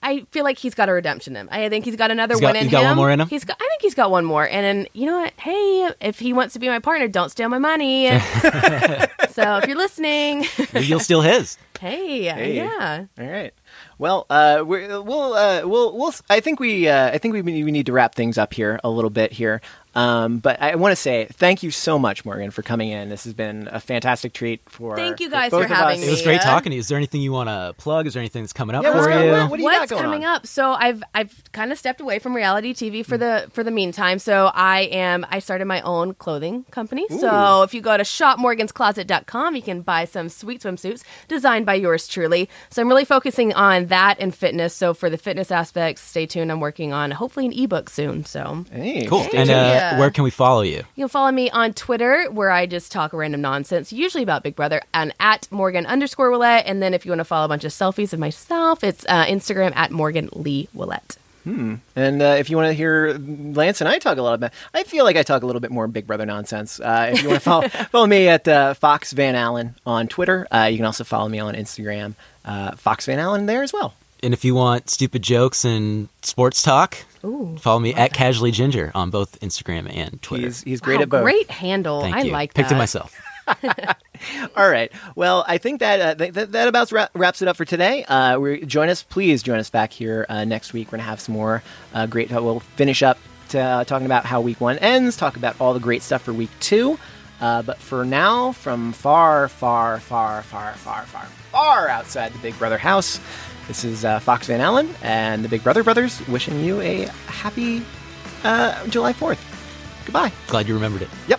I feel like he's got a redemption in him. I think he's got another He's got- one in he's got one more in him? He's got. I think he's got one more. And then you know what? Hey, if he wants to be my partner, don't steal my money. so if you're listening, Maybe you'll steal his. hey, Hey. yeah. All right. Well, uh, we're, we'll, uh, we'll, we'll. I think we, uh, I think we, we need to wrap things up here a little bit here. Um, but I want to say thank you so much, Morgan, for coming in. This has been a fantastic treat for. Thank you guys both for of having us. It was great Yeah. talking to you. Is there anything you want to plug? Is there anything that's coming up Yeah, what's for going you? on? What do you got What's going coming on? up? So I've I've kind of stepped away from reality TV for the for the meantime. So I am I started my own clothing company. So if you go to shopmorganscloset.com, you can buy some sweet swimsuits designed by yours truly. So I'm really focusing on that and fitness. So for the fitness aspects, stay tuned. I'm working on hopefully an ebook soon. So Hey, Cool. stay And uh. Yeah. Where can we follow you? you can follow me on Twitter where I just talk random nonsense, usually about Big Brother, and at Morgan underscore Willett. And then if you want to follow a bunch of selfies of myself, it's uh, Instagram at Morgan Lee Willett. And uh, if you want to hear Lance and I talk a lot about, I feel like I talk a little bit more Big Brother nonsense. Uh, if you want to follow, follow me at uh, Fox Van Allen on Twitter, uh, you can also follow me on Instagram, uh, Fox Van Allen there as well. And if you want stupid jokes and sports talk, Ooh. follow me at Casually Ginger on both Instagram and Twitter. He's he's great Wow, at both. Great handle. Thank I you. like Picked that. it myself. All right. Well, I think that uh, th- th- that about wra- wraps it up for today. Uh, we join us, please join us back here uh, next week. We're gonna have some more uh, great. We'll finish up to, uh, talking about how week one ends. Talk about all the great stuff for week two. Uh, but for now, from far, far, far, far, far, far, far outside the Big Brother house, this is uh, Fox Van Allen and the Big Brother brothers wishing you a happy uh, July Fourth. Goodbye. Glad you remembered it. Yep.